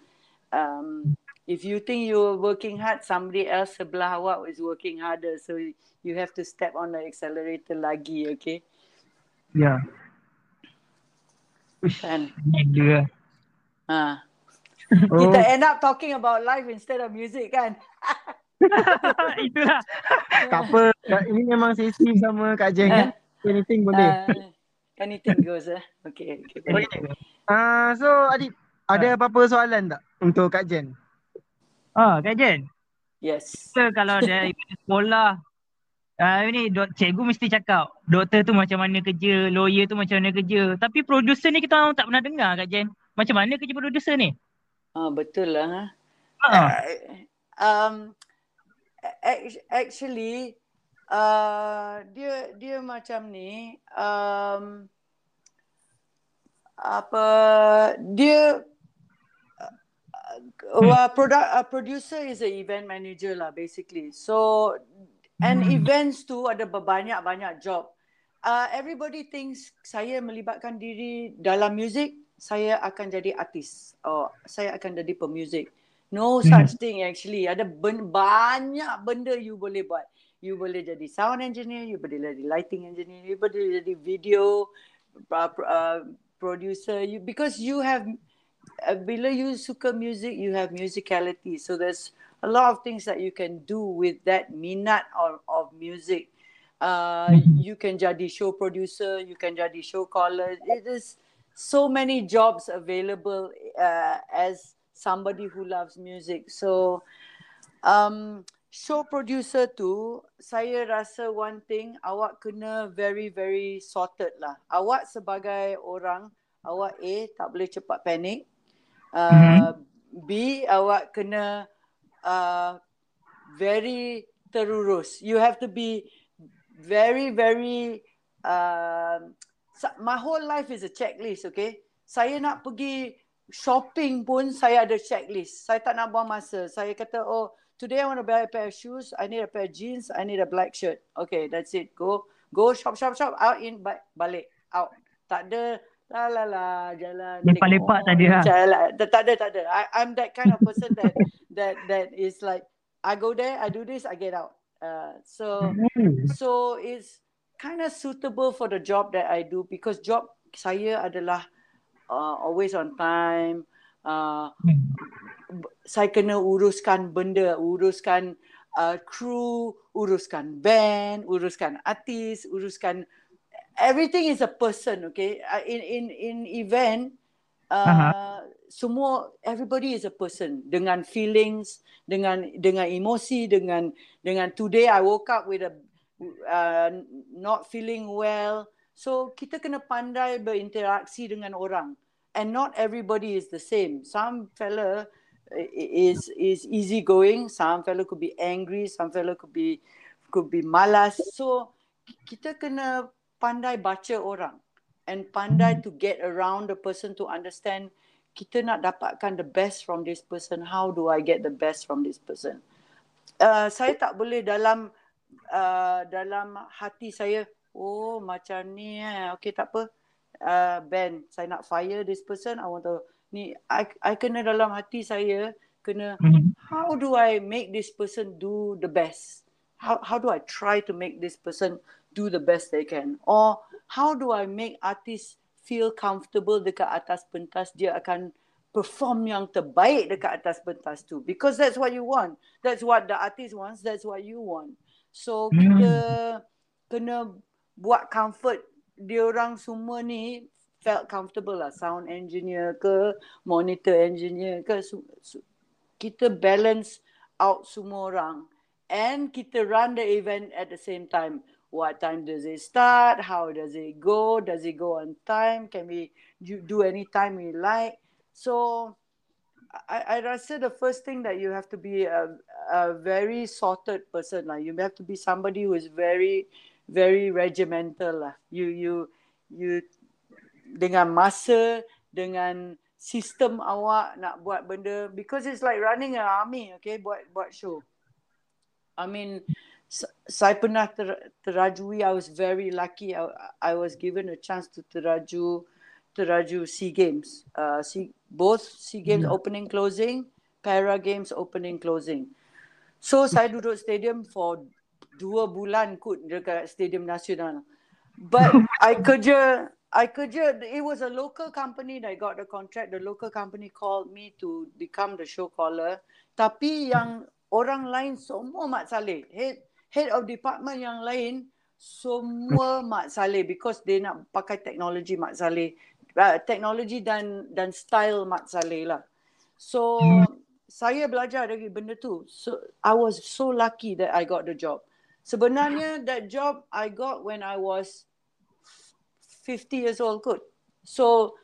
um if you think you're working hard somebody else sebelah awak is working harder. So you have to step on the accelerator lagi okay Ya. Uish, kan gila. ha Oh, kita end up talking about life instead of music kan itulah. Tak apa. Kak- Ini memang sesi sama Kak Jeng kan. Anything boleh. Uh, anything goes eh okay, okay. Okay. Ah, so Adib, ada apa-apa soalan tak untuk Kak Jen? Ah, Kak Jen. yes Kita kalau dari sekolah Ah ni dok cikgu mesti cakap doktor tu macam mana kerja, lawyer tu macam mana kerja. Tapi producer ni kita orang tak pernah dengar Kak Jen. Macam mana kerja producer ni? Ah betul lah. Ha? Ha. Uh, um, ac- actually, uh, dia dia macam ni. Um, apa dia uh, uh, product uh, producer is a event manager lah basically. So and Hmm. events tu ada berbanyak-banyak job. Uh, everybody thinks saya melibatkan diri dalam music, saya akan jadi artis. Oh, saya akan jadi pemuzik. No Hmm. such thing actually. Ada ben- banyak benda you boleh buat. You boleh jadi sound engineer, you boleh jadi lighting engineer, you boleh jadi video uh, uh, producer. You because you have uh, bila you suka music, you have musicality. So there's a lot of things that you can do with that minat of, of music. uh, you can jadi show producer, you can jadi show caller. It is so many jobs available uh, as somebody who loves music. So um, show producer tu, saya rasa one thing awak kena very very sorted lah. Awak sebagai orang, awak A tak boleh cepat panik. Uh, mm-hmm. B awak kena uh, very terurus. You have to be very very uh, my whole life is a checklist okay? Saya nak pergi shopping pun saya ada checklist. Saya tak nak buang masa. Saya kata oh today i want to buy a pair of shoes. I need a pair of jeans. I need a black shirt. Okay that's it. Go go shop shop shop. Out in balik. Out. Tak ada la la la jalan lepak-lepak tak ada jalan tak ada tak ada. I, i'm that kind of person that that that is like i go there i do this i get out. Uh, so mm. so it's kind of suitable for the job that I do because job saya adalah uh, always on time. Uh, saya kena uruskan benda, uruskan uh, crew, uruskan band, uruskan artis, uruskan everything is a person. Okay, uh, in in in event. Uh, uh-huh. semua everybody is a person dengan feelings dengan dengan emosi dengan dengan today I woke up with a uh, not feeling well so kita kena pandai berinteraksi dengan orang and not everybody is the same some fella is is easy going some fella could be angry some fella could be could be malas so kita kena pandai baca orang and pandai to get around the person to understand kita nak dapatkan the best from this person how do i get the best from this person? Uh, saya tak boleh dalam uh, dalam hati saya oh macam ni eh okey tak apa. Uh, ben saya nak fire this person i want to ni i i kena dalam hati saya kena mm-hmm. how do i make this person do the best? How how do i try to make this person do the best they can. Or how do I make artist feel comfortable dekat atas pentas? Dia akan perform yang terbaik dekat atas pentas tu. Because that's what you want. That's what the artist wants. That's what you want. So hmm. kita kena buat comfort. Dia orang semua ni felt comfortable lah. Sound engineer ke monitor engineer ke kita balance out semua orang. And kita run the event at the same time what time does it start how does it go does it go on time can we do any time we like so I, I rasa the first thing that you have to be a, a very sorted person lah. You have to be somebody who is very, very regimental lah. You, you, you dengan masa, dengan sistem awak nak buat benda because it's like running an army, okay, buat buat show. I mean, saya pernah ter, terajui I was very lucky. I, I was given a chance to teraju teraju SEA Games. Uh, SEA, both SEA Games yeah. opening closing Para Games opening closing. So saya duduk stadium for dua bulan kot dekat stadium nasional but I kerja I kerja it was a local company that got the contract. The local company called me to become the show caller. Tapi yang orang lain semua Mat Saleh. Head head of department yang lain semua Mak Saleh because they nak pakai teknologi Mak Saleh. Uh, teknologi dan dan style Mak Saleh lah. So saya belajar dari benda tu. So I was so lucky that I got the job. Sebenarnya that job I got when I was 50 years old kot. So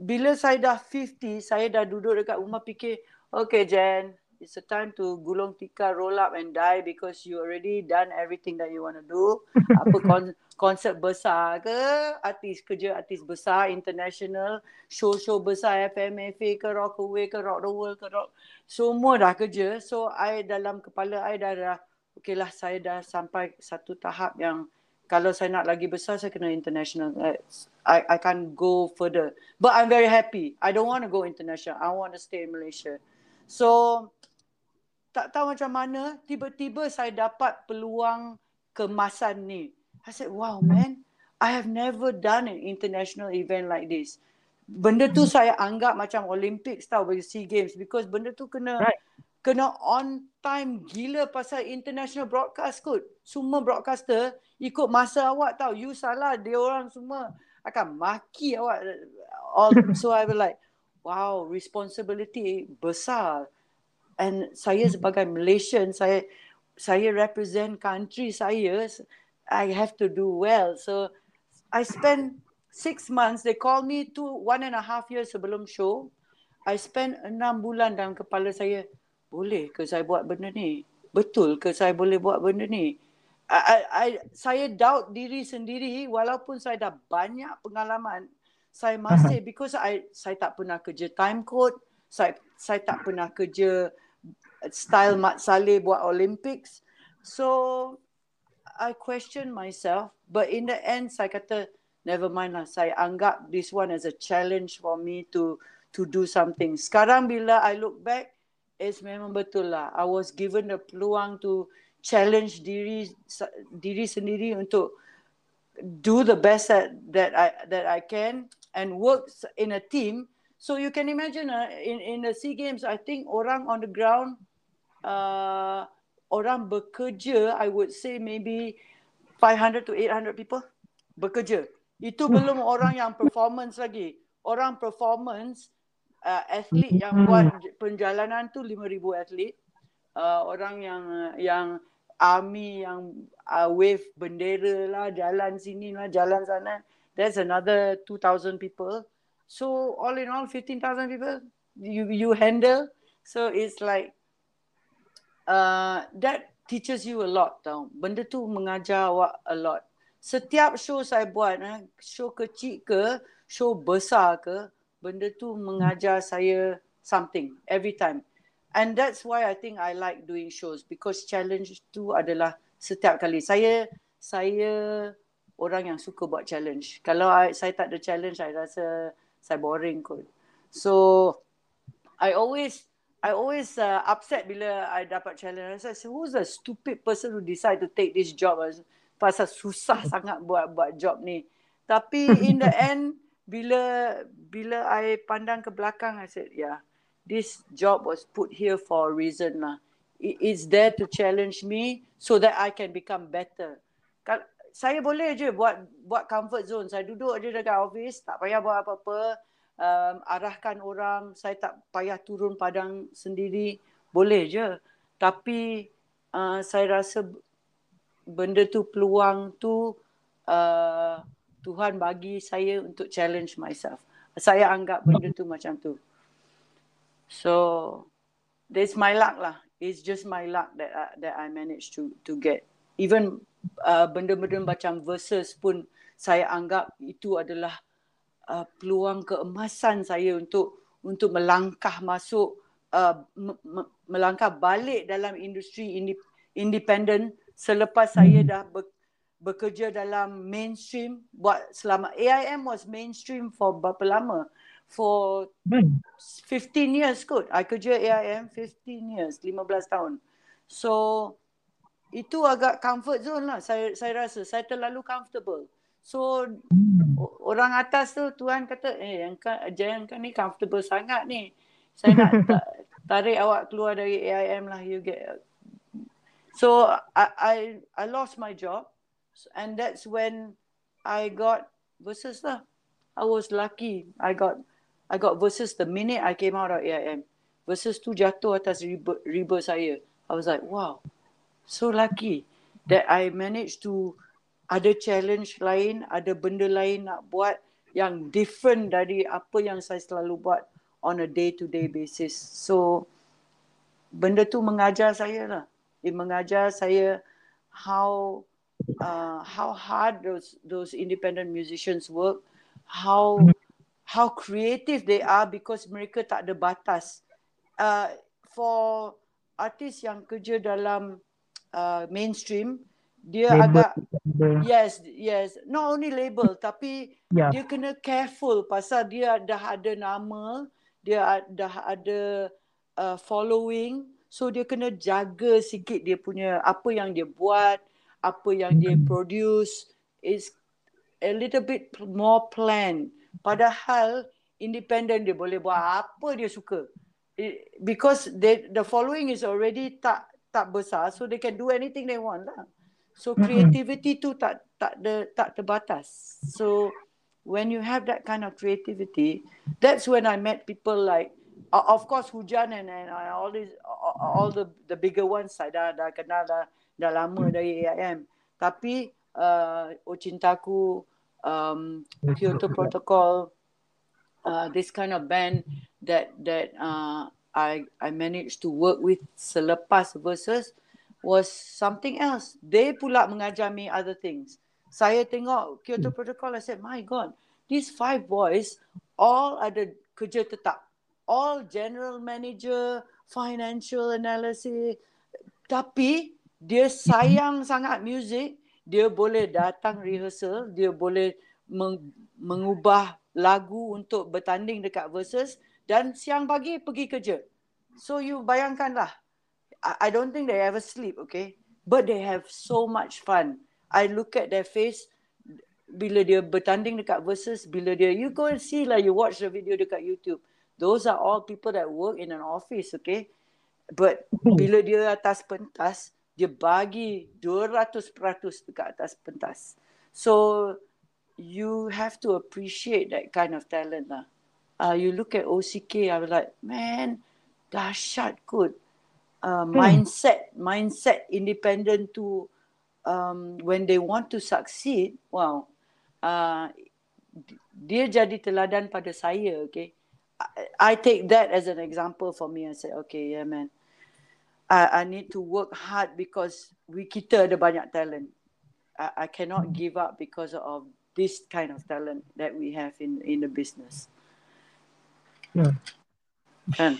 bila saya dah 50 saya dah duduk dekat rumah fikir okay Jen it's a time to gulung tikar, roll up and die because you already done everything that you want to do. Apa kon- konsert besar ke, artis kerja artis besar, international, show-show besar, FMFA ke, Rockaway ke, Rock the World ke, Rock. Semua dah kerja. So, I dalam kepala I dah, dah okay lah, saya dah sampai satu tahap yang kalau saya nak lagi besar, saya kena international. I, I can't go further. But I'm very happy. I don't want to go international. I want to stay in Malaysia. So, tak tahu macam mana tiba-tiba saya dapat peluang kemasan ni. I said, wow man, I have never done an international event like this. Benda tu hmm. saya anggap macam Olympics tau bagi SEA Games because benda tu kena right. kena on time gila pasal international broadcast kot. Semua broadcaster ikut masa awak tau. You salah, dia orang semua akan maki awak. All, so I was like, wow, responsibility besar. And saya sebagai Malaysian, saya saya represent country saya, I have to do well. So I spend six months. They call me two one and a half years sebelum show. I spend enam bulan dalam kepala saya boleh ke saya buat benda ni? Betul ke saya boleh buat benda ni? I, I, I, saya doubt diri sendiri walaupun saya dah banyak pengalaman. Saya masih because I saya tak pernah kerja time code. Saya saya tak pernah kerja style Mat Saleh buat Olympics. So I question myself. But in the end saya kata never mind lah. Saya anggap this one as a challenge for me to to do something. Sekarang bila I look back, It's memang betul lah. I was given the peluang to challenge diri diri sendiri untuk do the best that that I that I can and work in a team. So you can imagine uh, in in the Sea Games, I think orang on the ground, uh, orang bekerja, I would say maybe 500 to 800 people bekerja. Itu belum orang yang performance lagi. Orang performance uh, atlet yang buat perjalanan tu 5000 atlet uh, orang yang yang army yang uh, wave bendera lah jalan sini lah jalan sana. There's another 2000 people. So all in all 15000 people you you handle. So it's like uh, that teaches you a lot tau benda tu mengajar awak a lot setiap show saya buat eh, show kecil ke show besar ke benda tu mengajar saya something every time. And that's why I think I like doing shows because challenge tu adalah setiap kali saya saya orang yang suka buat challenge. Kalau I, saya tak ada challenge, saya rasa saya boring kot. So I always I always uh, upset bila I dapat challenge. I say, who's the stupid person who decide to take this job? Pasal susah sangat buat buat job ni. Tapi in the end, bila bila I pandang ke belakang I said yeah this job was put here for a reason lah it is there to challenge me so that I can become better Kal- saya boleh je buat buat comfort zone saya duduk aja dekat office tak payah buat apa-apa um, arahkan orang saya tak payah turun padang sendiri boleh je tapi uh, saya rasa benda tu peluang tu uh, Tuhan bagi saya untuk challenge myself. Saya anggap benda tu macam tu. So that's my luck lah. It's just my luck that I, that I managed to to get. Even uh, benda-benda macam verses pun saya anggap itu adalah uh, peluang keemasan saya untuk untuk melangkah masuk uh, me- melangkah balik dalam industri independent selepas saya dah ber- bekerja dalam mainstream buat selama AIM was mainstream for berapa lama? For 15 hmm. years kot. I kerja AIM 15 years 15 tahun. So itu agak comfort zone lah. Saya saya rasa saya terlalu comfortable so orang atas tu tuan kata eh yang kan kan ni comfortable sangat ni saya nak tarik awak keluar dari AIM lah you get so I I I lost my job and that's when I got versus lah. I was lucky. I got I got versus the minute I came out of AIM. Versus tu jatuh atas riba, riba saya. I was like, wow, so lucky that I managed to ada challenge lain, ada benda lain nak buat yang different dari apa yang saya selalu buat on a day-to-day basis. So, benda tu mengajar saya lah. It mengajar saya how uh, how hard those those independent musicians work, how how creative they are because mereka tak ada batas. Uh, for artis yang kerja dalam uh, mainstream, dia label. agak yes yes not only label tapi yeah. dia kena careful pasal dia dah ada nama, dia dah ada uh, following, so dia kena jaga sikit dia punya apa yang dia buat apa yang dia hmm. produce is a little bit more planned. Padahal independent dia boleh buat apa dia suka. it, because they the following is already tak tak besar so they can do anything they want lah. So creativity tu tak tak de, tak terbatas. So when you have that kind of creativity, that's when I met people like uh, of course Hujan and, and uh, all these uh, all the the bigger ones saya dah dah kenal dah dah lama dari AIM. Tapi uh, Oh Cintaku, um, Kyoto Protocol, uh, this kind of band that that uh, I I managed to work with selepas versus was something else. They pula mengajar me other things. Saya tengok Kyoto Protocol, I said, my God, these five boys all ada kerja tetap. All general manager, financial analysis. Tapi dia sayang sangat music. Dia boleh datang rehearsal. Dia boleh meng- mengubah lagu untuk bertanding dekat versus. Dan siang pagi pergi kerja. So you bayangkanlah. I, I don't think they ever sleep, okay? But they have so much fun. I look at their face bila dia bertanding dekat versus bila dia you go and see lah you watch the video dekat YouTube. Those are all people that work in an office okay? But bila dia atas pentas dia bagi 200% dekat atas pentas. So you have to appreciate that kind of talent lah. Uh, you look at OCK I was like man dahsyat good uh, mindset mindset independent to um, when they want to succeed wow. Uh, dia jadi teladan pada saya okay? I, I take that as an example for me. I said okay yeah man. I, I need to work hard because we kita ada banyak talent. I, I cannot give up because of this kind of talent that we have in in the business. Yeah. kan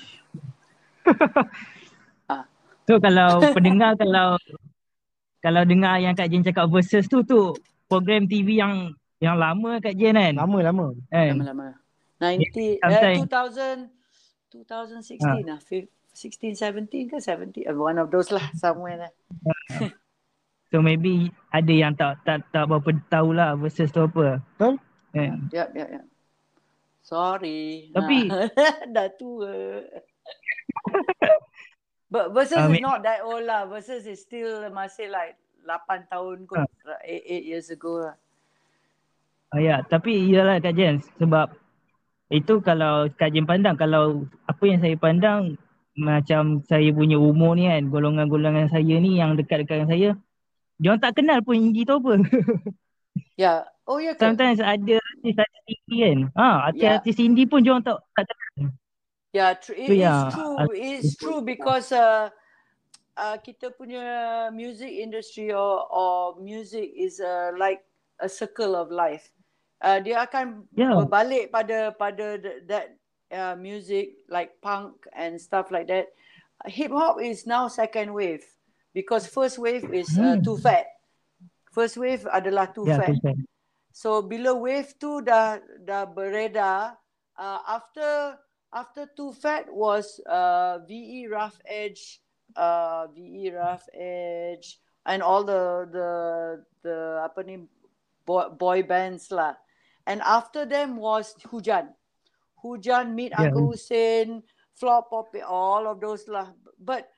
So kalau pendengar kalau kalau dengar yang Kak Jen cakap versus tu tu program TV yang yang lama Kak Jen kan? Lama-lama. Kan? lama-lama 90 Sometimes- eh, 2000 2016 lah fif- 16 17 ke 17 uh, one of those lah somewhere lah So maybe ada yang tak tak tak berapa tahu lah versus tu apa. Betul? Kan? Yep, yep, yep. Sorry. Tapi- Ha. dah tua. But versus I is not that old lah. Versus is still masih like 8 tahun kot. 8, 8 years ago lah. Ah, ya, tapi iyalah Kak Jen sebab itu kalau Kak Jen pandang kalau apa yang saya pandang macam saya punya umur ni kan golongan-golongan saya ni yang dekat-dekat dengan saya dia tak kenal pun indie tu apa. Ya. Oh ya ke? Sometimes ada artis-artis indie kan. Ha, Ya. artis-artis indie pun dia tak tak kenal. Yeah, tr- it So, is yeah, true. I- It's true because uh, uh, kita punya music industry or, or music is uh, like a circle of life. Uh, dia akan Yeah. berbalik pada pada th- that uh, music like punk and stuff like that. Hip hop is now second wave because first wave is uh, Hmm. too fat. First wave adalah too Ya, fat. tu kan. So bila wave tu dah dah beredar, uh, after after Too Fat was uh, VE Rough Edge, uh, VE Rough Edge, and all the the the apa ni boy, boy bands lah. And after them was Hujan, Hujan Meet Yeah. Uncle Hussein, Flop Pop, all of those lah. But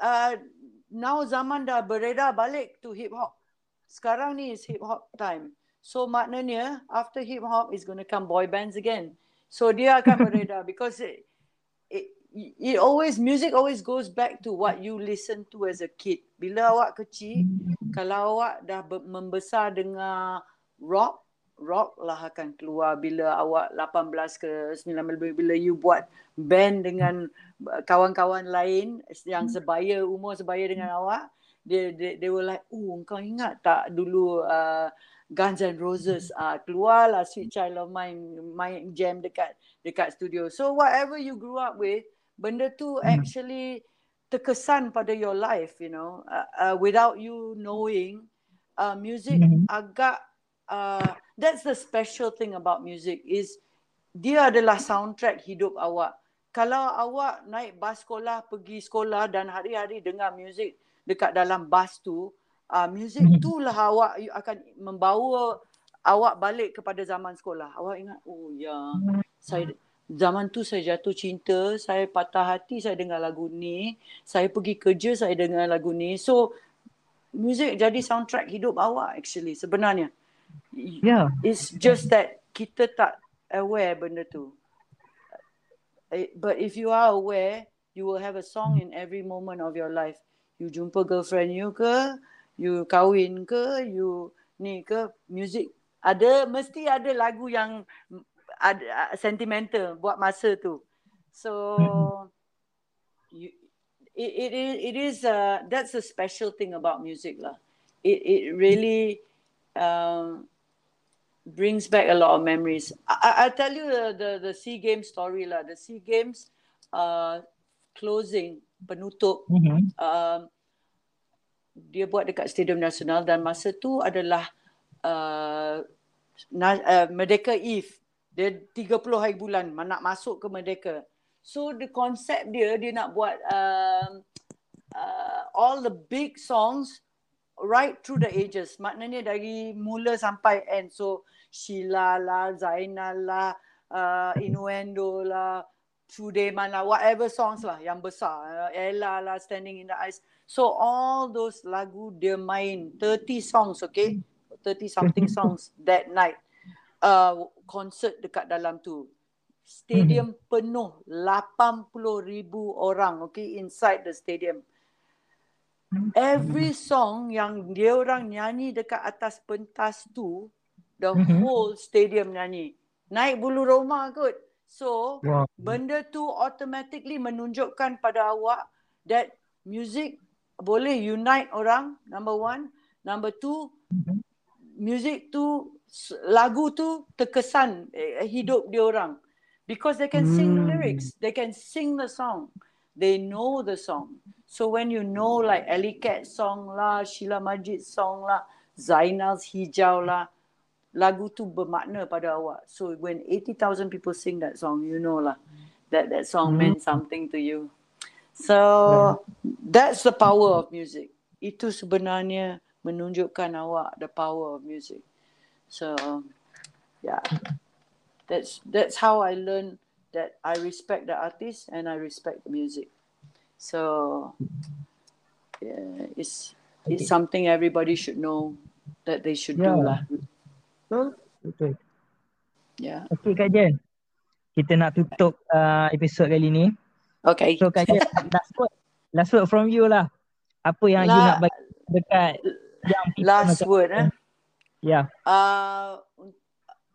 uh, now zaman dah beredar balik to hip hop. Sekarang ni is hip hop time. So maknanya after hip hop is going to come boy bands again. So dia akan beredar because it, it, it always music always goes back to what you listen to as a kid. Bila awak kecil, kalau awak dah be- membesar dengar rock, rock lah akan keluar bila awak 18 ke 19 bila, you buat band dengan uh, kawan-kawan lain yang sebaya umur sebaya dengan awak they they, they were like oh kau ingat tak dulu uh, Guns N' Roses. Uh, keluarlah Sweet Child of Mine main jam dekat dekat studio. So whatever you grew up with benda tu actually terkesan pada your life you know. Uh, uh, without you knowing uh, music Mhm. agak uh, that's the special thing about music is dia adalah soundtrack hidup awak. Kalau awak naik bas sekolah pergi sekolah dan hari-hari dengar muzik dekat dalam bas tu, uh, muzik Mhm. tu lah awak akan membawa awak balik kepada zaman sekolah. Awak ingat, oh ya, saya zaman tu saya jatuh cinta, saya patah hati saya dengar lagu ni, saya pergi kerja saya dengar lagu ni. So music jadi soundtrack hidup awak actually sebenarnya. Yeah. It's just that kita tak aware benda tu. Eh, but if you are aware, you will have a song in every moment of your life. You jumpa girlfriend you ke, you kahwin ke, you ni ke, music ada mesti ada lagu yang ada sentimental buat masa tu. So you, it it is it is uh, that's a special thing about music lah. It it really um, brings back a lot of memories. I I tell you the the the Sea Games story lah. The Sea Games uh, closing penutup mm-hmm. uh, dia buat dekat Stadium Nasional dan masa tu adalah uh, uh, Merdeka Eve dia 30 hari bulan nak masuk ke Merdeka. So the concept dia dia nak buat um, uh, all the big songs right through the ages. Maknanya dari mula sampai end. So Sheila lah, Zainal lah, uh, Innuendo lah, Sudeman lah, whatever songs lah yang besar. Uh, Ella lah, Standing in the Ice. So all those lagu dia main 30 songs, okay? 30 something songs that night uh, concert dekat dalam tu. Stadium mm-hmm. penuh 80,000 orang okay inside the stadium. Every song yang dia orang nyanyi dekat atas pentas tu the mm-hmm. whole stadium nyanyi. Naik bulu roma kot. So wow. benda tu automatically menunjukkan pada awak that music boleh unite orang number one. Number two, mm-hmm. music tu lagu tu terkesan eh, hidup dia orang because they can sing the lyrics they can sing the song they know the song so when you know like Ellie Cat song lah Sheila Majid song lah Zainal's Hijau lah lagu tu bermakna pada awak so when 80,000 people sing that song you know lah that that song mm. meant something to you so yeah. that's the power of music itu sebenarnya menunjukkan awak the power of music So yeah. That's that's how I learned that I respect the artist and I respect the music. So yeah, it's it's something everybody should know that they should yeah. do lah. Betul. Betul. Yeah. Okay Kak Jen. Kita nak tutup uh, episod kali ni. Okay. So Jen, last word. Last word from you lah. Apa yang La- you nak bagi dekat yang Last word eh. Yeah. Uh,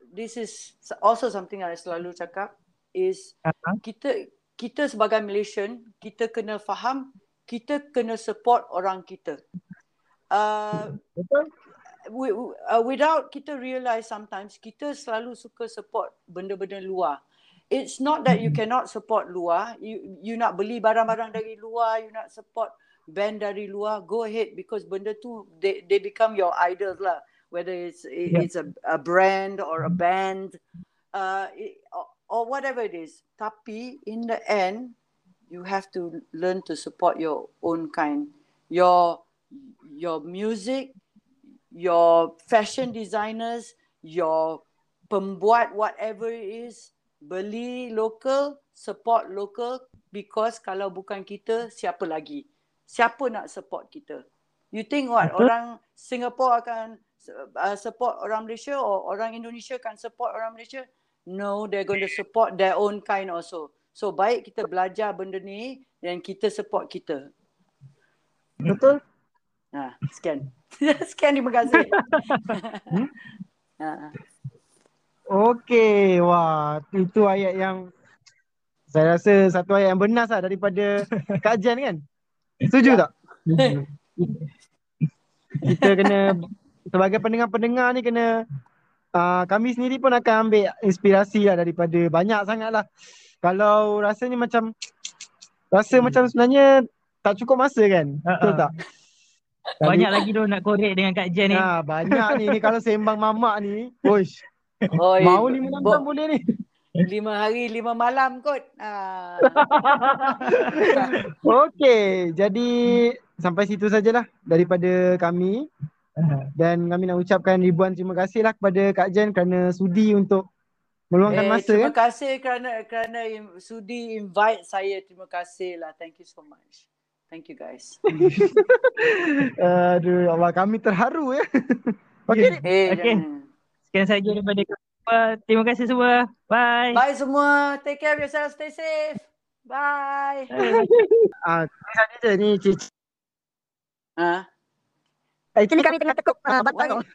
this is also something yang saya selalu cakap is uh-huh. kita kita sebagai Malaysian kita kena faham kita kena support orang kita. Uh, Betul. We, uh, without kita realize sometimes kita selalu suka support benda-benda luar. It's not that you cannot support luar. You you nak beli barang-barang dari luar, you nak support band dari luar, go ahead because benda tu they they become your idols lah. Whether it's it's a, a brand or a band uh, it, or, or whatever it is. Tapi in the end, you have to learn to support your own kind, your your music, your fashion designers, your pembuat whatever it is, beli local, support local because kalau bukan kita, siapa lagi? Siapa nak support kita? You think what? Orang Singapore akan uh, support orang Malaysia or orang Indonesia kan support orang Malaysia? No, they're going to support their own kind also. So baik kita belajar benda ni dan kita support kita. Betul? Ha, scan. scan terima kasih. hmm? ha. Okey, wah, itu ayat yang saya rasa satu ayat yang benar lah daripada Kak Jen kan? Setuju tak? kita kena sebagai pendengar-pendengar ni kena uh, kami sendiri pun akan ambil inspirasi lah daripada banyak sangat lah. Kalau rasanya macam rasa hmm. macam sebenarnya tak cukup masa kan? Uh-uh. Betul tak? Banyak lagi tu nak korek dengan Kak Jen ni. Ha, banyak ni. ni kalau sembang mamak ni. Uish. Oi, Mau lima malam bo- boleh ni. Lima hari, lima malam kot. Ha. Okey. Jadi sampai situ sajalah daripada kami. Dan kami nak ucapkan ribuan terima kasih lah kepada Kak Jen kerana sudi untuk meluangkan Eh, masa terima kan. kasih kerana kerana im- sudi invite saya. Terima kasih lah. Thank you so much. Thank you guys. Aduh, ya Allah kami terharu ya. Okey. Eh, Okay. jangan. Sekian saja daripada kami semua. Terima kasih semua. Bye. Bye semua. Take care of yourself. Stay safe. Bye. Ah, tadi je ni Cici. Ha? Eh, ini kami tengah tekuk uh, batang.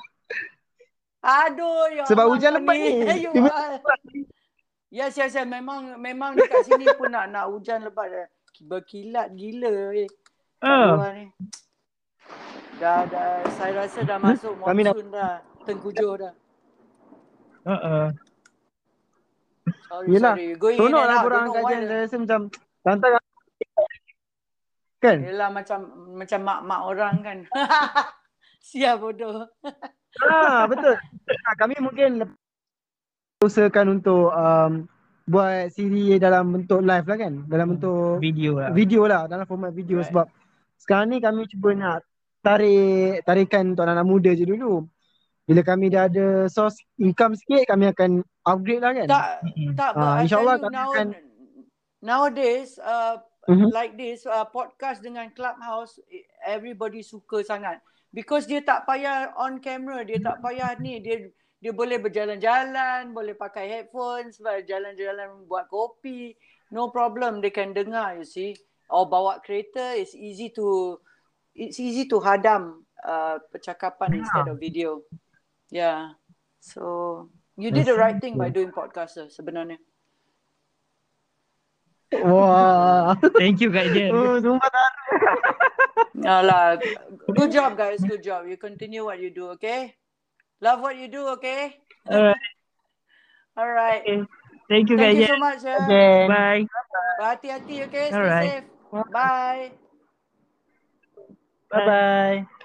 Aduh, ya Sebab Allah, hujan lebat ni. Ya Allah. Yes, yes, yes. Memang memang dekat sini pun nak nak hujan lebat. Berkilat gila eh. Oh. luar ni. Dah dah saya rasa dah masuk Kami nak- monsoon dah. Tengkujuh dah. Uh-uh. Sorry, Yelah, sorry. Seronok and lah out. korang kajian. the- Saya rasa macam tantang kan? Yelah macam macam mak-mak orang kan. Siap bodoh. Ah, betul. Ah, kami mungkin usahakan untuk um, buat siri dalam bentuk live lah kan? Dalam bentuk Video lah. video lah, dalam format video Right. sebab sekarang ni kami cuba nak tarik tarikan untuk anak-anak muda je dulu. Bila kami dah ada source income sikit, kami akan upgrade lah kan? Tak tak but I insyaAllah kami now, akan- nowadays uh, Mhm. like this uh, podcast dengan clubhouse everybody suka sangat. Because dia tak payah on camera dia tak payah ni. Dia dia boleh berjalan-jalan boleh pakai headphones berjalan-jalan buat kopi. No problem they can dengar you see. Or bawa kereta it's easy to it's easy to hadam uh, percakapan instead of video yeah so you did the right thing by doing podcast lah sebenarnya Wah. Thank you Kak Jen. Oh, tak. Alah, good job guys, good job. You continue what you do, okay? Love what you do, okay? Alright. All right. Okay. Thank you Kak Thank you so much. Ya. Okay. Bye. Berhati-hati, okay? Stay Alright. safe. Bye. Bye-bye.